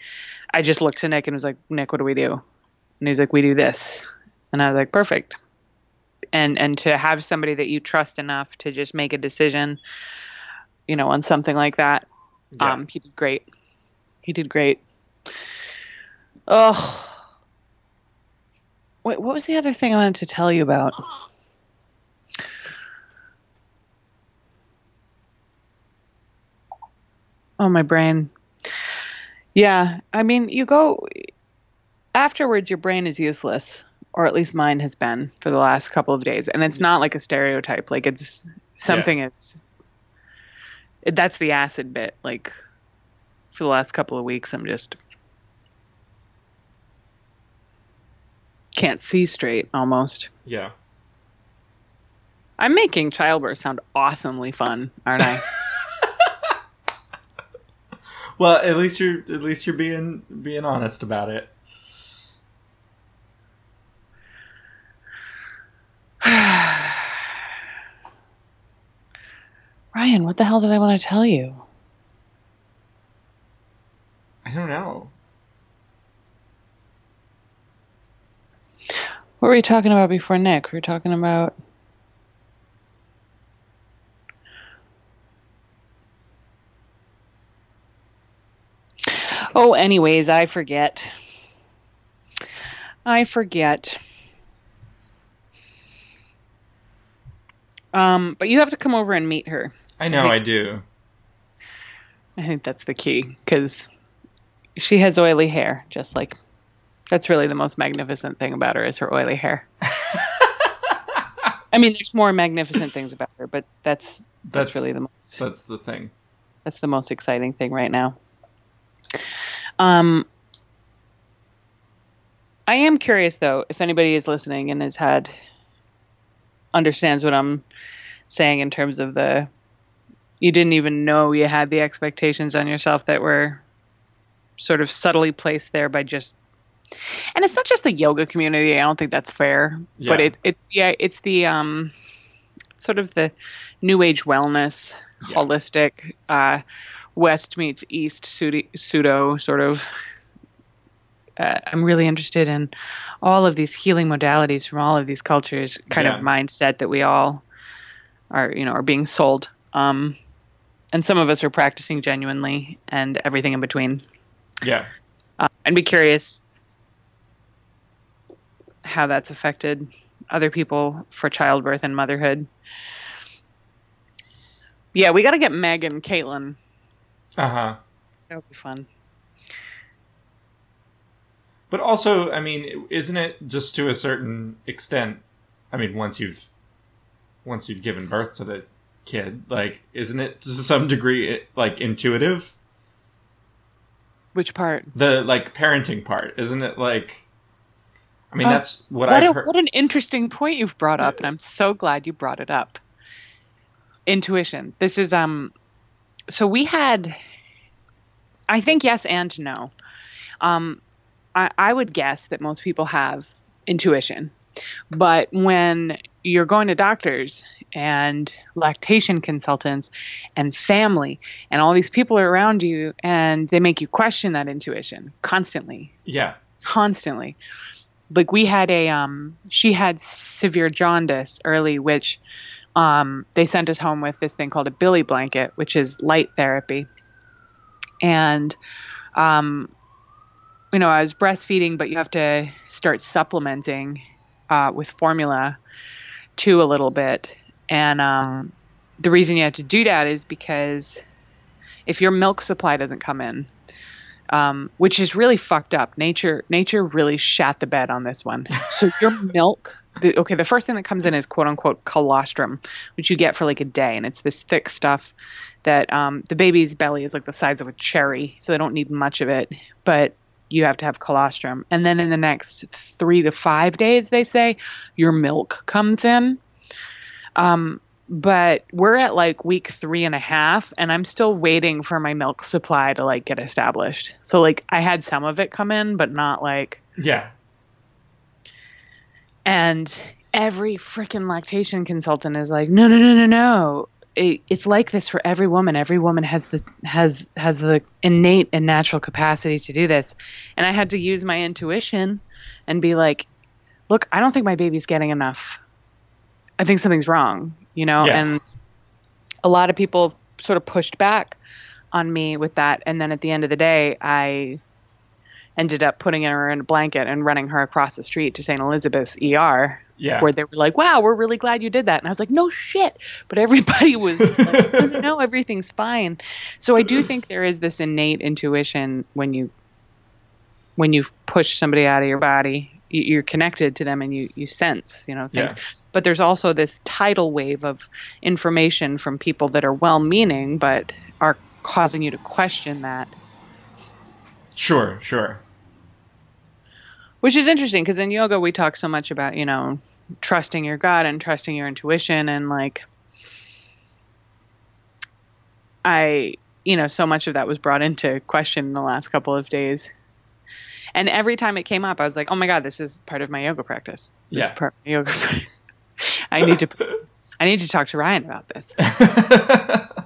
I just looked to Nick and was like, Nick, what do we do? And he's like, we do this, and I was like, perfect. And and to have somebody that you trust enough to just make a decision you know, on something like that. Yeah. Um, he did great. He did great. Oh, wait, what was the other thing I wanted to tell you about? Oh, my brain. Yeah, I mean, you go afterwards, your brain is useless, or at least mine has been for the last couple of days. And it's not like a stereotype, like it's something it's it- that's the acid bit. Like for the last couple of weeks, I'm just can't see straight almost. Yeah. I'm making childbirth sound awesomely fun, aren't I? [LAUGHS] [LAUGHS] Well, at least you're at least you're being being honest about it. Ryan, what the hell did I want to tell you? I don't know. What were we talking about before Nick? We were talking about Oh, anyways, I forget. I forget. Um, but you have to come over and meet her. I know think- I do. I think that's the key because she has oily hair, just like that's really the most magnificent thing about her is her oily hair. [LAUGHS] I mean, there's more magnificent things about her, but that's that's, That's really the most that's the thing. that's the most exciting thing right now. Um, I am curious though if anybody is listening and has had understands what I'm saying in terms of the you didn't even know you had the expectations on yourself that were sort of subtly placed there by just and it's not just the yoga community i don't think that's fair but Yeah. it, it's yeah it's the um sort of the new age wellness Yeah. holistic uh west meets east pseudo, pseudo sort of uh, i'm really interested in all of these healing modalities from all of these cultures kind Yeah. of mindset that we all are you know are being sold um and some of us are practicing genuinely and everything in between Yeah. uh, and be curious how that's affected other people for childbirth and motherhood. Yeah, we got to get Meg and Caitlin. Uh huh. That would be fun. But also, I mean, isn't it just to a certain extent? I mean, once you've once you've given birth to the kid, like, isn't it to some degree like intuitive? Which part? The like parenting part, isn't it? Like, I mean, Oh, that's what, What, I've a, heard. what an interesting point you've brought up, and I'm so glad you brought it up. Intuition. This is um. So we had. I think yes and no. Um, I, I would guess that most people have intuition. But when you're going to doctors and lactation consultants and family and all these people are around you and they make you question that intuition constantly. Yeah. constantly. Like we had a um she had severe jaundice early which um they sent us home with this thing called a bili blanket which is light therapy. And um you know i was breastfeeding but you have to start supplementing uh, with formula too a little bit and um the reason you have to do that is because if your milk supply doesn't come in um, which is really fucked up. Nature, nature really shat the bed on this one. [LAUGHS] So your milk, the, okay, the first thing that comes in is quote unquote colostrum, which you get for like a day, and it's this thick stuff that um, the baby's belly is like the size of a cherry, so they don't need much of it, but you have to have colostrum. And then in the next three to five days, they say your milk comes in. Um, but we're at like week three and a half and i'm still waiting for my milk supply to like get established so like i had some of it come in but not like Yeah. and every freaking lactation consultant is like no no no no no it, it's like this for every woman. Every woman has the has has the innate and natural capacity to do this. And i had to use my intuition and be like look i don't think my baby's getting enough. I think something's wrong you know? Yeah. and a lot of people sort of pushed back on me with that. And then at the end of the day i ended up putting her in a blanket and running her across the street to st elizabeth's er Yeah. where they were like wow we're really glad you did that and i was like no shit but everybody [LAUGHS] was like no, no, no everything's fine so i do think there is this innate intuition when you when you push somebody out of your body you- you're connected to them and you you sense you know things Yeah. but there's also this tidal wave of information from people that are well meaning but are causing you to question that Sure, sure. Which is interesting because in yoga we talk so much about you know trusting your gut and trusting your intuition and like i you know so much of that was brought into question in the last couple of days and every time it came up i was like oh my god this is part of my yoga practice this is Yeah. part of my yoga practice. [LAUGHS] i need to i need to talk to ryan about this [LAUGHS]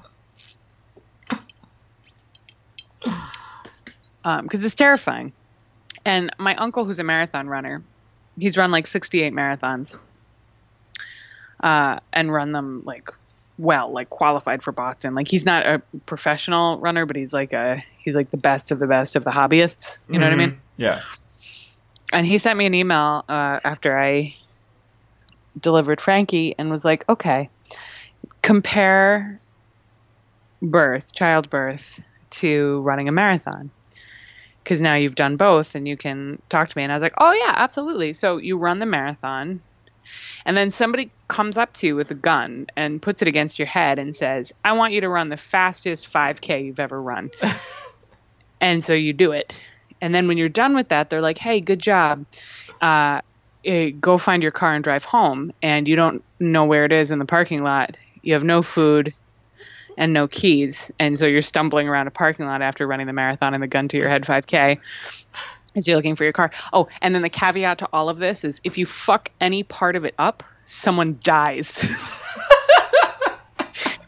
um, because it's terrifying. And my uncle, who's a marathon runner, he's run like 68 marathons uh, and run them like well, like qualified for Boston. Like he's not a professional runner, but he's like a he's like the best of the best of the hobbyists. You know what I mean? Mhm. Yeah. and he sent me an email uh, after I delivered Frankie and was like, okay, compare birth, childbirth, to running a marathon. Because now you've done both and you can talk to me. And I was like, oh, yeah, absolutely. So you run the marathon, and then somebody comes up to you with a gun and puts it against your head and says, I want you to run the fastest 5K you've ever run. [LAUGHS] and so you do it. And then when you're done with that, they're like, hey, good job. Uh, eh, go find your car and drive home. And you don't know where it is in the parking lot. You have no food and no keys. And so you're stumbling around a parking lot after running the marathon and the gun to your head 5K as you're looking for your car. Oh, and then the caveat to all of this is if you fuck any part of it up, someone dies. [LAUGHS]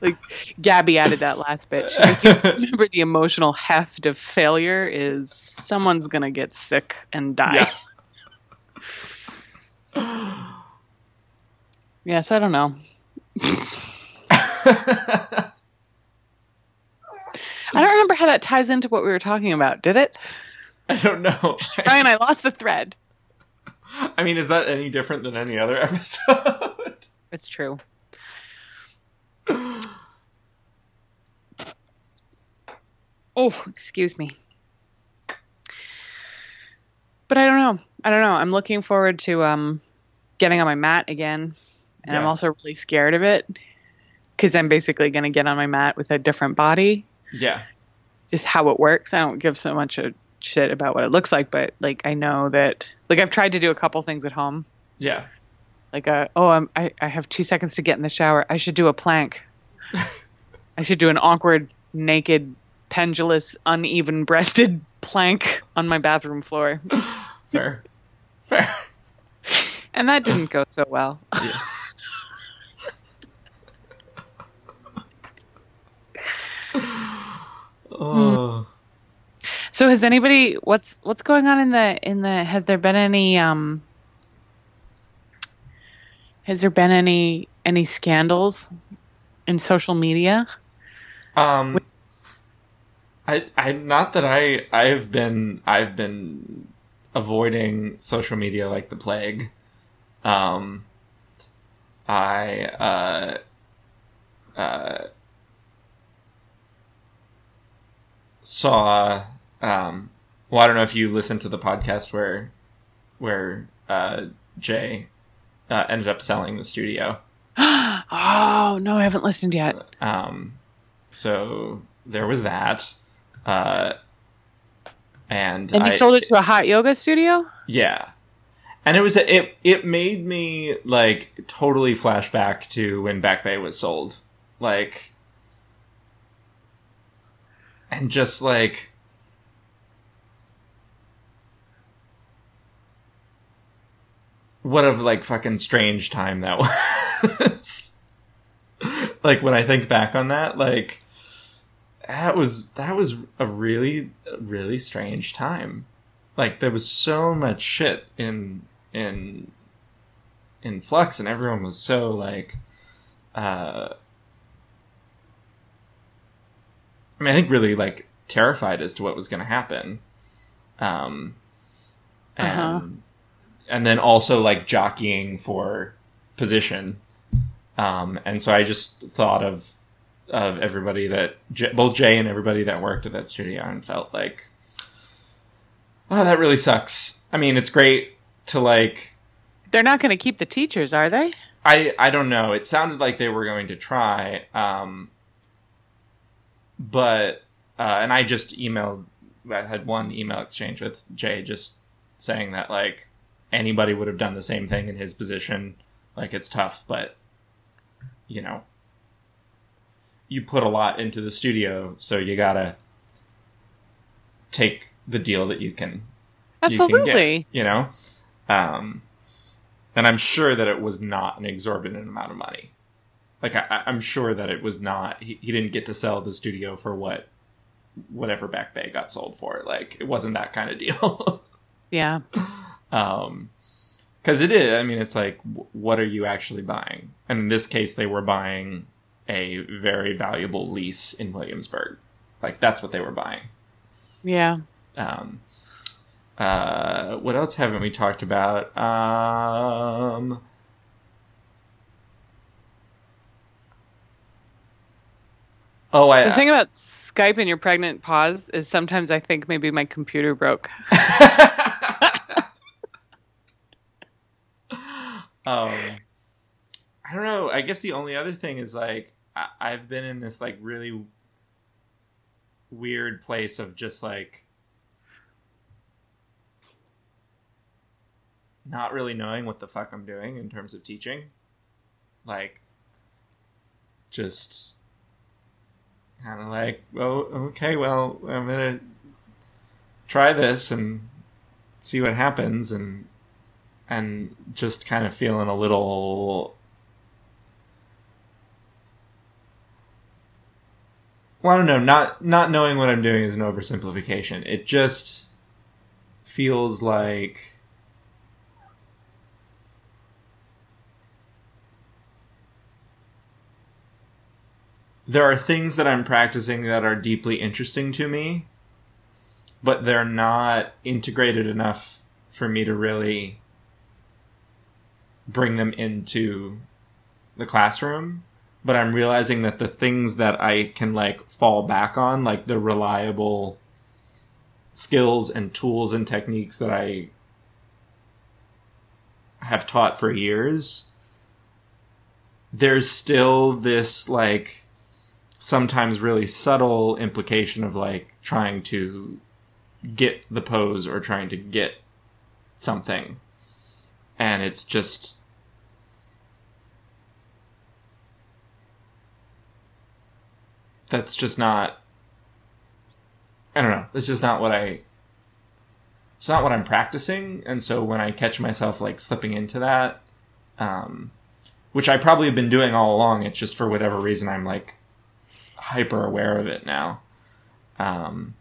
like Gabby added that last bit. Like, "You [LAUGHS] remember the emotional heft of failure is someone's gonna get sick and die. Yeah. [SIGHS] Yeah, so I don't know. [LAUGHS] I don't remember how that ties into what we were talking about. Did it? [LAUGHS] I don't know. [LAUGHS] Ryan, I lost the thread. I mean, is that any different than any other [LAUGHS] episode? It's true. [GASPS] Oh, excuse me. But I don't know. I don't know. I'm looking forward to um getting on my mat again. And I'm also really scared of it cuz I'm basically going to get on my mat with a different body. Yeah. Just how it works. I don't give so much a shit about what it looks like, but like I know that like I've tried to do a couple things at home Yeah. like a oh I'm, I, I have two seconds to get in the shower i should do a plank [LAUGHS] i should do an awkward naked pendulous uneven breasted [LAUGHS] plank on my bathroom floor [LAUGHS] Fair. Fair. and that didn't go so well. Oh. So has anybody what's what's going on in the in the had there been any um has there been any any scandals in social media? Um, I, I, not that I, I've been, I've been avoiding social media like the plague. Um, I, uh, uh, saw, um, well, I don't know if you listened to the podcast where, where, uh, Jay, uh, ended up selling the studio. [GASPS] oh no, I haven't listened yet. Um, so there was that. Uh, and And he I- sold it to a hot yoga studio. Yeah. And it was it it made me like totally flashback to when Back Bay was sold. Like and just like what a like fucking strange time that [LAUGHS] was. like when I think back on that, like that was that was a really really strange time like there was so much shit in in in flux and everyone was so like uh I mean I think really like terrified as to what was going to happen. Um and Uh-huh. and then also like jockeying for position. Um and so I just thought of of everybody that J- both Jay and everybody that worked at that studio and felt like oh that really sucks. I mean it's great to like They're not going to keep the teachers, are they? i i don't know. It sounded like they were going to try. Um but uh and i just emailed i had one email exchange with jay just saying that like anybody would have done the same thing in his position. Like it's tough but you know you put a lot into the studio so you gotta take the deal that you can you can get, Absolutely. you know? Um and i'm sure that it was not an exorbitant amount of money like I, i'm sure that it was not he, he didn't get to sell the studio for what whatever back bay got sold for like it wasn't that kind of deal [LAUGHS] Yeah. um because it is i mean it's like w- what are you actually buying and in this case they were buying a very valuable lease in williamsburg like that's what they were buying Yeah. um, uh, what else haven't we talked about? Um, oh, I. The thing about Skype and your pregnant pause is sometimes I think maybe my computer broke. [LAUGHS] um, I don't know. I guess the only other thing is like I- I've been in this like really weird place of just like not really knowing what the fuck I'm doing in terms of teaching. Like, just kind of like, oh, okay, well, I'm gonna try this and see what happens, and and just kind of feeling a little. Well, I don't know. Not not knowing what I'm doing is an oversimplification. It just feels like there are things that I'm practicing that are deeply interesting to me, but they're not integrated enough for me to really bring them into the classroom. But I'm realizing that the things that I can like fall back on, like the reliable skills and tools and techniques that I have taught for years, there's still this like sometimes really subtle implication of like trying to get the pose or trying to get something. And it's just that's just not I don't know. That's just not what I it's it's not what I'm practicing, and so when I catch myself like slipping into that, um, which I probably have been doing all along, it's just for whatever reason I'm like hyper aware of it now. Um,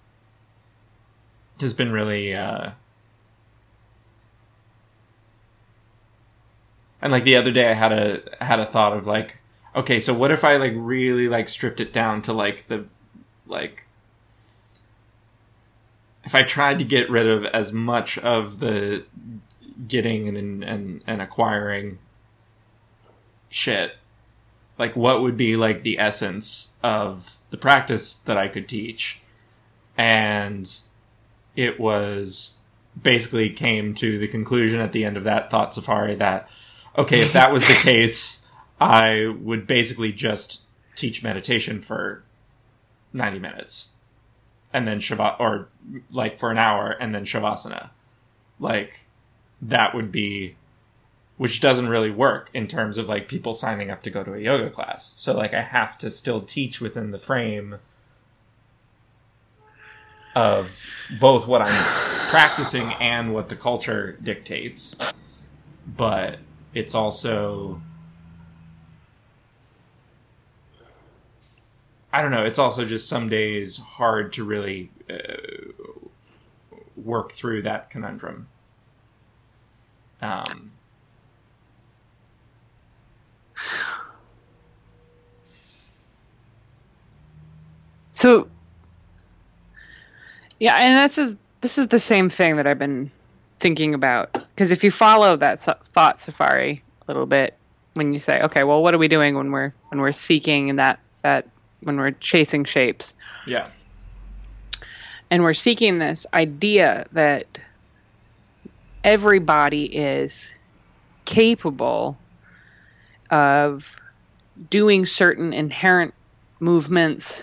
has been really uh, and like the other day I had a had a thought of like okay so what if I like really like stripped it down to like the like if I tried to get rid of as much of the getting and and and acquiring shit like what would be like the essence of the practice that I could teach and it was basically came to the conclusion at the end of that thought safari that okay if that was the [LAUGHS] case I would basically just teach meditation for 90 minutes and then Shavasana, or like for an hour and then Shavasana. Like, that would be, which doesn't really work in terms of like people signing up to go to a yoga class. So, like, I have to still teach within the frame of both what I'm practicing and what the culture dictates. But it's also I don't know. It's also just some days hard to really uh, work through that conundrum. Um, So, yeah, and this is this is the same thing that I've been thinking about. Because if you follow that sa- thought safari a little bit, when you say, okay, well, what are we doing when we're when we're seeking in that that when we're chasing shapes, yeah, and we're seeking this idea that everybody is capable of doing certain inherent movements,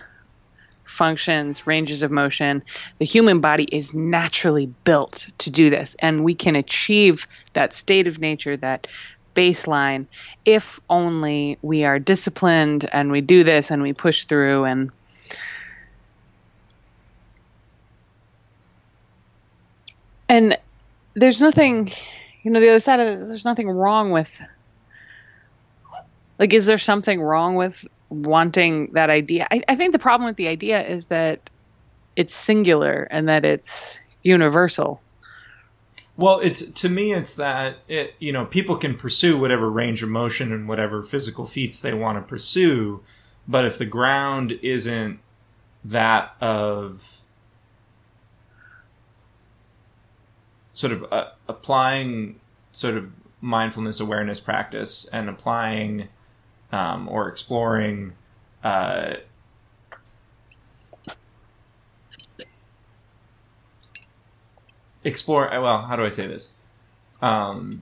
functions, ranges of motion. The human body is naturally built to do this, and we can achieve that state of nature, that baseline, if only we are disciplined and we do this and we push through and and there's nothing you know the other side of this there's nothing wrong with like is there something wrong with wanting that idea? I, I think the problem with the idea is that it's singular and that it's universal. Well, it's to me, it's that it you know people can pursue whatever range of motion and whatever physical feats they want to pursue, but if the ground isn't that of sort of uh, applying sort of mindfulness awareness practice and applying um, or exploring uh, explore well how do i say this? Um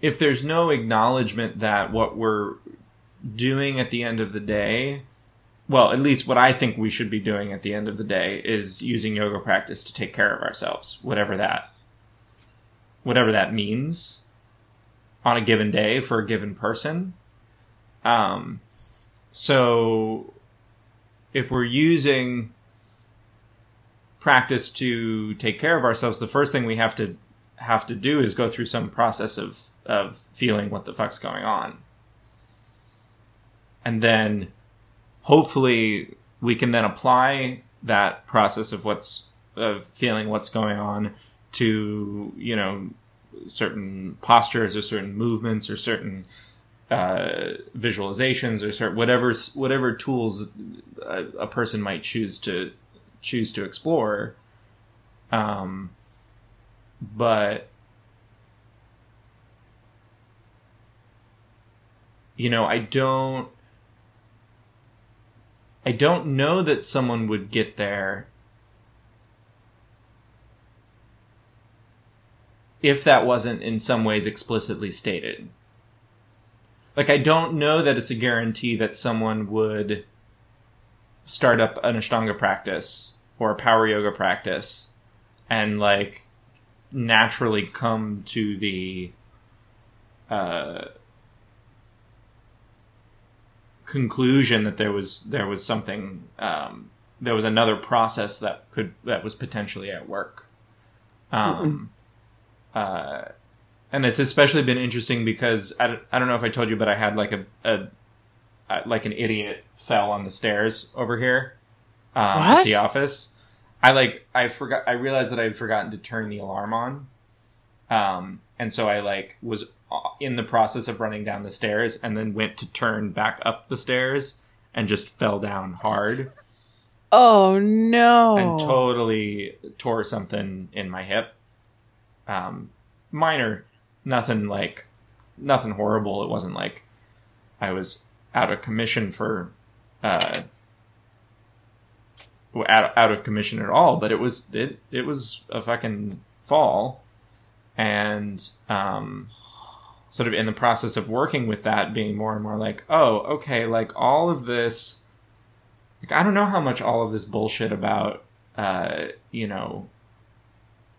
if there's no acknowledgement that what we're doing at the end of the day well at least what i think we should be doing at the end of the day is using yoga practice to take care of ourselves whatever that whatever that means on a given day for a given person um so if we're using practice to take care of ourselves, the first thing we have to have to do is go through some process of of feeling what the fuck's going on. And then hopefully we can then apply that process of what's of feeling what's going on to, you know, certain postures or certain movements or certain uh, visualizations or certain whatever whatever tools a, a, person might choose to choose to explore. Um, but you know, I don't. I don't know that someone would get there if that wasn't in some ways explicitly stated like I don't know that it's a guarantee that someone would start up an Ashtanga practice or a power yoga practice and like naturally come to the uh conclusion that there was there was something um, there was another process that could that was potentially at work. Um, uh, and it's especially been interesting because I, don't- I don't know if I told you, but I had like a, a, uh like an idiot fell on the stairs over here um, at the office. I like I forgot I realized that I had forgotten to turn the alarm on, um, and so I like was uh, in the process of running down the stairs and then went to turn back up the stairs and just fell down hard Oh no! and totally tore something in my hip. Um, minor, nothing like, nothing horrible. It wasn't like I was out of commission for, uh, out out of commission at all. But it was it it was a fucking fall, and um, sort of in the process of working with that, being more and more like, oh, okay, like all of this like I don't know how much all of this bullshit about uh you know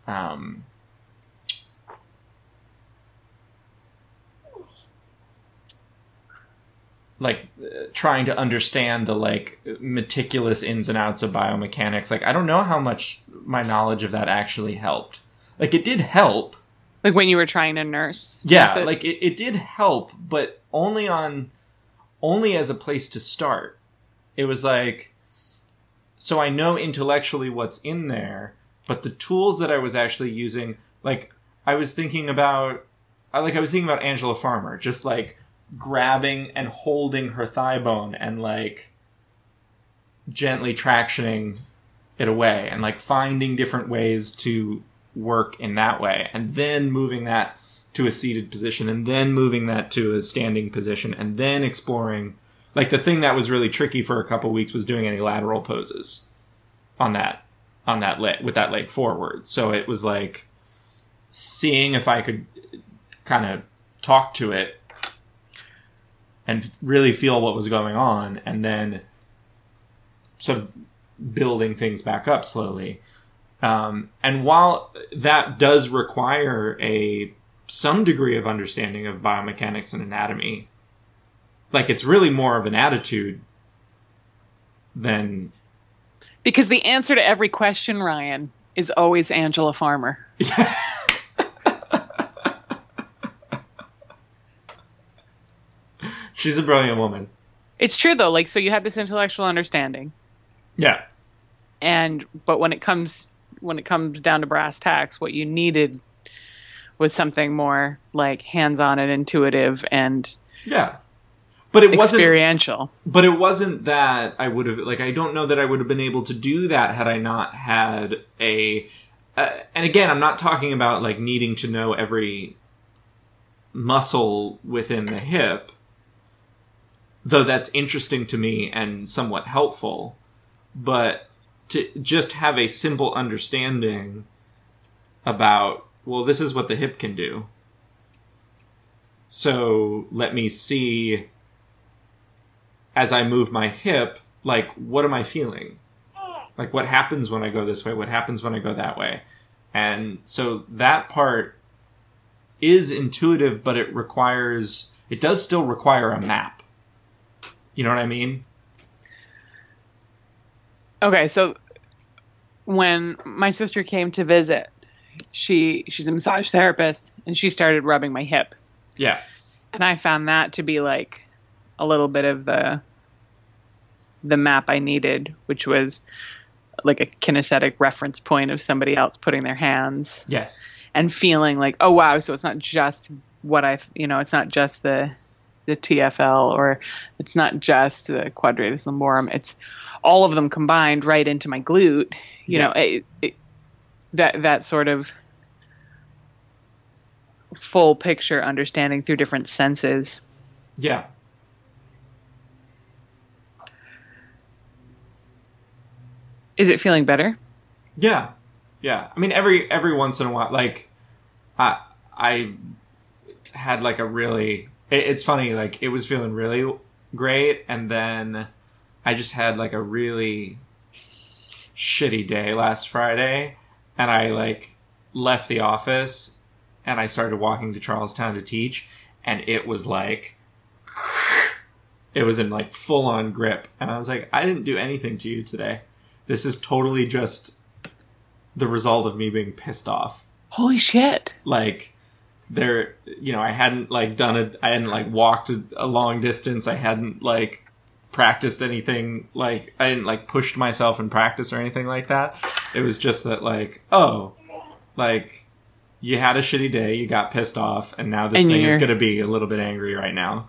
um like uh, trying to understand the like meticulous ins and outs of biomechanics like I don't know how much my knowledge of that actually helped like it did help like when you were trying to nurse. yeah it? like it, it did help but only on only as a place to start it was like so i know intellectually what's in there but the tools that i was actually using like i was thinking about like i was thinking about angela farmer just like grabbing and holding her thigh bone and like gently tractioning it away and like finding different ways to work in that way and then moving that to a seated position and then moving that to a standing position and then exploring like the thing that was really tricky for a couple weeks was doing any lateral poses on that on that leg with that leg forward. So it was like seeing if i could kind of talk to it and really feel what was going on and then sort of building things back up slowly um, and while that does require a some degree of understanding of biomechanics and anatomy, like it's really more of an attitude than because the answer to every question, Ryan, is always Angela Farmer. [LAUGHS] she's a brilliant woman. It's true though. Like, so you had this intellectual understanding, Yeah, and but when it comes when it comes down to brass tacks, what you needed was something more like hands-on and intuitive and yeah. But it wasn't. experiential. But it wasn't that I would have like I don't know that I would have been able to do that had I not had a uh, and again I'm not talking about like needing to know every muscle within the hip though that's interesting to me and somewhat helpful but to just have a simple understanding about well this is what the hip can do so let me see as I move my hip, like what am I feeling? Like what happens when I go this way? What happens when I go that way? And so that part is intuitive, but it requires it does still require a map. You know what I mean? Okay, so when my sister came to visit, she she's a massage therapist and she started rubbing my hip. Yeah. And I found that to be like a little bit of the the map I needed, which was like a kinesthetic reference point of somebody else putting their hands Yes. and feeling like, oh wow, so it's not just what I, you know, it's not just the the TFL or it's not just the quadratus lumborum. It's all of them combined right into my glute. You Yeah. know, it, it, that that sort of full picture understanding through different senses. Yeah. Is it feeling better? Yeah. Yeah. I mean every every once in a while like I I had like a really it, it's funny like it was feeling really great and then I just had like a really shitty day last Friday and I like left the office and I started walking to Charlestown to teach and it was like [SIGHS] it was in like full on grip, and I was like, I didn't do anything to you today. This is totally just the result of me being pissed off. Holy shit. Like there, you know, I hadn't like done it. I hadn't like walked a, a long distance. I hadn't like practiced anything. Like I didn't like pushed myself in practice or anything like that. It was just that like, oh, like you had a shitty day, you got pissed off, and now this And thing is you're- going to be a little bit angry right now.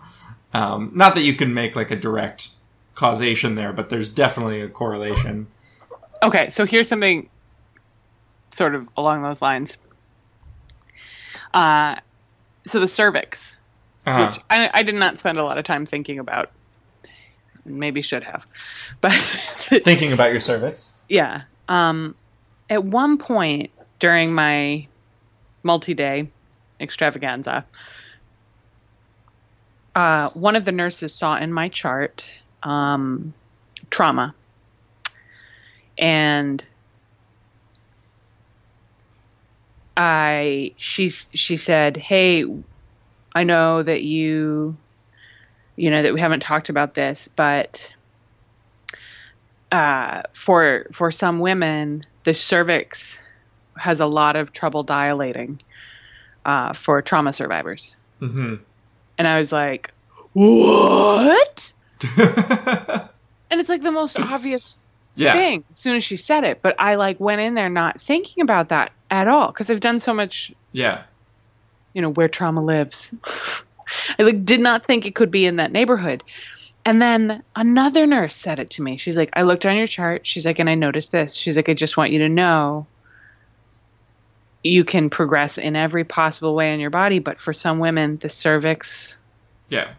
Um, not that you can make like a direct causation there, but there's definitely a correlation. Okay, so here's something sort of along those lines. Uh, so the cervix, Uh-huh. which I, I did not spend a lot of time thinking about. Maybe should have, [LAUGHS] but Thinking about your cervix. yeah. Um, at one point during my multi-day extravaganza, uh, one of the nurses saw in my chart um, trauma, and I she she said, "Hey, I know that you, you know that we haven't talked about this, but." uh, for for some women, the cervix has a lot of trouble dilating uh, for trauma survivors. Mm-hmm. And I was like, "What?" [LAUGHS] And it's like the most obvious yeah. thing as soon as she said it, but I like went in there not thinking about that at all because I've done so much, Yeah. you know, where trauma lives. [LAUGHS] I like did not think it could be in that neighborhood. And then another nurse said it to me. She's like, I looked on your chart. She's like, and I noticed this. She's like, I just want you to know you can progress in every possible way in your body, but for some women, the cervix Yeah.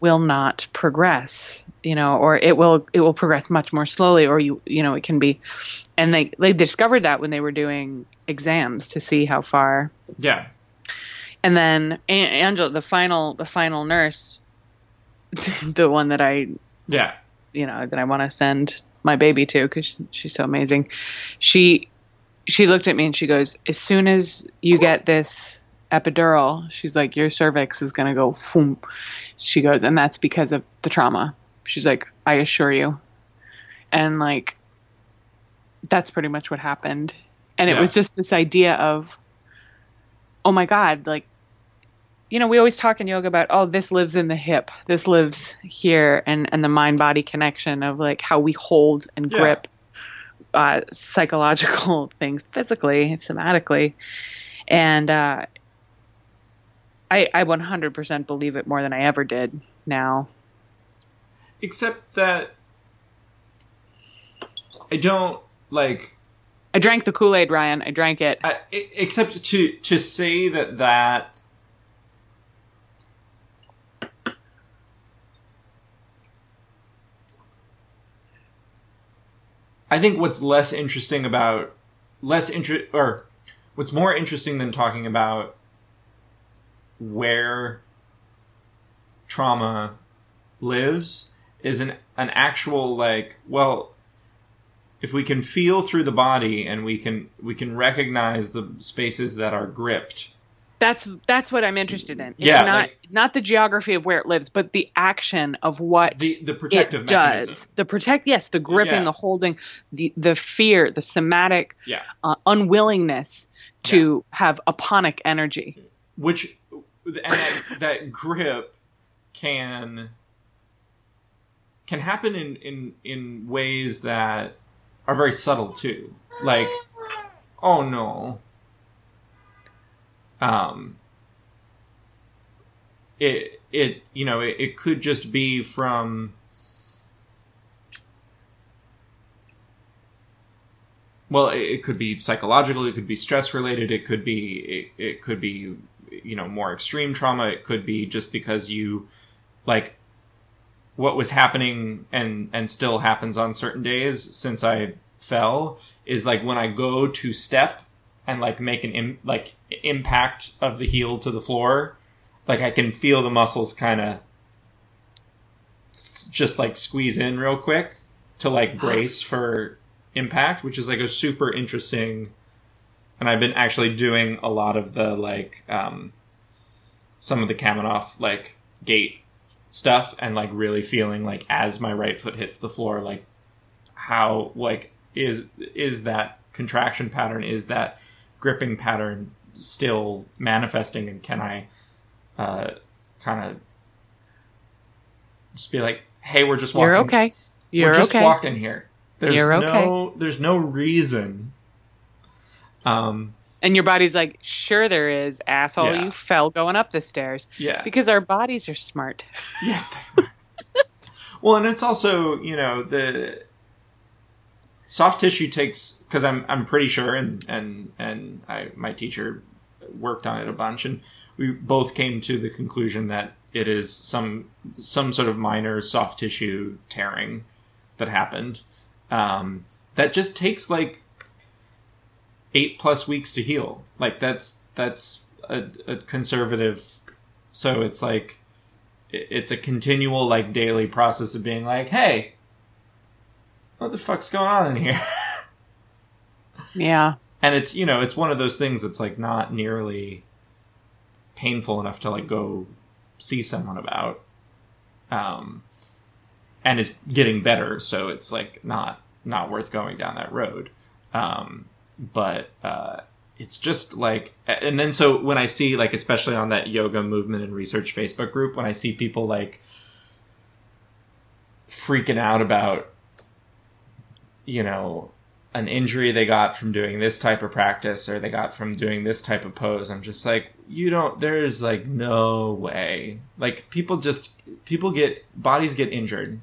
Will not progress, you know, or it will it will progress much more slowly, or you you know, it can be and they they discovered that when they were doing exams to see how far Yeah. and then A- Angela, the final, the final nurse, [LAUGHS] the one that I, Yeah. you know, that I want to send my baby to because she's so amazing. She, she looked at me and she goes, "As soon as you get this epidural, she's like, your cervix is gonna go boom." She goes, and that's because of the trauma. She's like, I assure you, and like, that's pretty much what happened. And it Yeah. was just this idea of, oh my god, like you know, we always talk in yoga about, oh, this lives in the hip, this lives here, and and the mind body connection of like how we hold and Yeah. grip uh, psychological [LAUGHS] things physically, somatically, and uh, I I 100% believe it more than I ever did now. Except that I don't like. I drank the Kool Aid, Ryan. I drank it. I, except to to say that that I think what's less interesting about less interest or what's more interesting than talking about where trauma lives is an an actual like well if we can feel through the body and we can we can recognize the spaces that are gripped That's that's what I'm interested in. It's Yeah, not like- not the geography of where it lives, but the action of what the the protective it does. The protect, yes, the gripping, Yeah. the holding, the the fear, the somatic yeah uh, unwillingness to have aponic energy. which and that, that grip can can happen in in in ways that are very subtle too. Like oh no. Um it it you know it, it could just be from well it, it could be psychological it could be stress related it could be it, it could be you know more extreme trauma. It could be just because you like what was happening and and still happens on certain days since i fell is like when i go to step and like make an Im- like impact of the heel to the floor like i can feel the muscles kind of just like squeeze in real quick to like uh-huh. brace for impact which is like a super interesting and I've been actually doing a lot of the like um, some of the Kamenov like gait stuff and like really feeling like as my right foot hits the floor like how like is is that contraction pattern is that gripping pattern still manifesting and can i uh kind of just be like hey we're just walking You're okay. You're we're just okay. walking here there's You're okay. no there's no reason um And your body's like, sure there is, asshole. Yeah. You fell going up the stairs. yeah Because our bodies are smart. [LAUGHS] Yes. Well, and it's also you know the soft tissue takes because I'm I'm pretty sure and and and I my teacher worked on it a bunch and we both came to the conclusion that it is some some sort of minor soft tissue tearing that happened um, that just takes like eight plus weeks to heal. Like that's that's a, a conservative so it's like it's a continual like daily process of being like hey what the fuck's going on in here? [LAUGHS] Yeah. and it's you know it's one of those things that's like not nearly painful enough to like go see someone about um and is getting better so it's like not not worth going down that road. Um but uh it's just like and then so when i see like especially on that yoga movement and research facebook group when i see people like freaking out about you know an injury they got from doing this type of practice or they got from doing this type of pose i'm just like you don't there's like no way. Like people just people get bodies get injured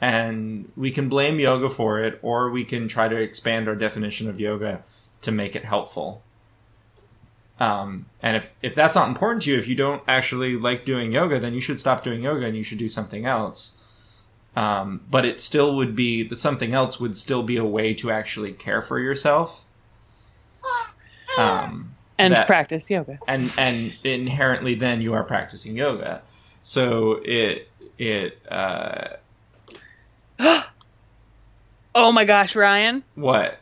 and we can blame yoga for it or we can try to expand our definition of yoga to make it helpful. Um, and if, if that's not important to you if you don't actually like doing yoga then you should stop doing yoga and you should do something else. Um, but it still would be the something else would still be a way to actually care for yourself. Um, And That- practice yoga. and and inherently then you are practicing yoga. So it it uh [GASPS] Oh my gosh, Ryan. what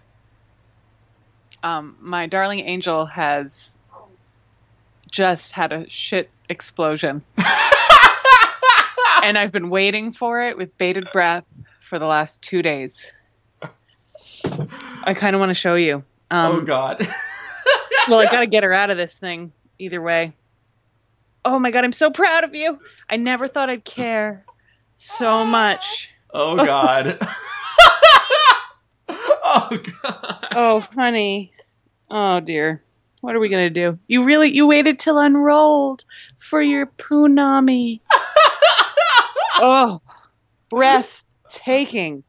Um, my darling angel has just had a shit explosion. [LAUGHS] and I've been waiting for it with bated breath for the last two days. I kind of want to show you. Um, oh god [LAUGHS] well, I got to get her out of this thing either way. Oh my god, I'm so proud of you. I never thought I'd care so [GASPS] much. Oh god [LAUGHS] [LAUGHS] oh god Oh, honey. Oh dear. What are we gonna do? You really you waited till unrolled for your punami. [LAUGHS] oh, breathtaking.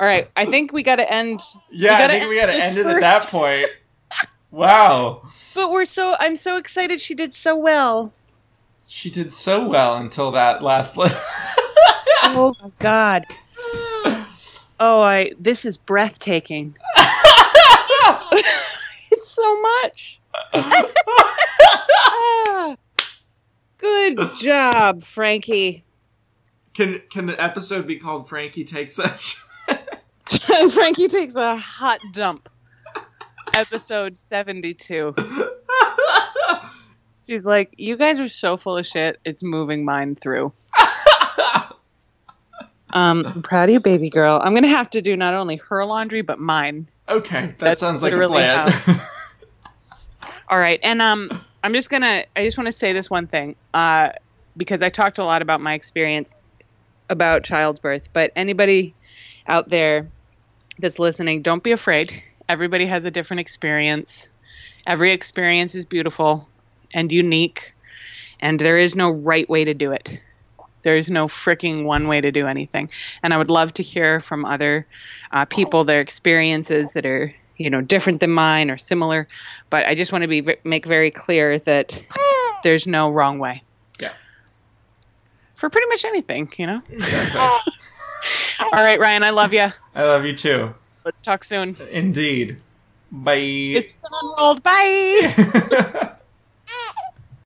All right, I think we got to end. yeah i think we gotta end end this it at that point wow But we're so I'm so excited she did so well. She did so well until that last li- [LAUGHS] Oh my god. Oh, I this is breathtaking. [LAUGHS] it's so much. [LAUGHS] Ah. Good job, Frankie. can can the episode be called frankie takes a Frankie takes a hot dump. Episode 72. She's like, You guys are so full of shit, it's moving mine through. [LAUGHS] Um, I'm proud of you, baby girl. I'm gonna have to do not only her laundry, but mine. okay that That's sounds like a plan [LAUGHS] All right, and um, I'm just gonna. I just want to say this one thing, uh, because I talked a lot about my experience about childbirth. But anybody out there that's listening, don't be afraid. Everybody has a different experience. Every experience is beautiful and unique, and there is no right way to do it. There is no freaking one way to do anything. And I would love to hear from other uh, people their experiences that are, you know, different than mine or similar. But I just want to be make very clear that there's no wrong way. Yeah. For pretty much anything, you know. exactly [LAUGHS] All right, Ryan, I love you. i love you too Let's talk soon. indeed bye It's. Bye. [LAUGHS]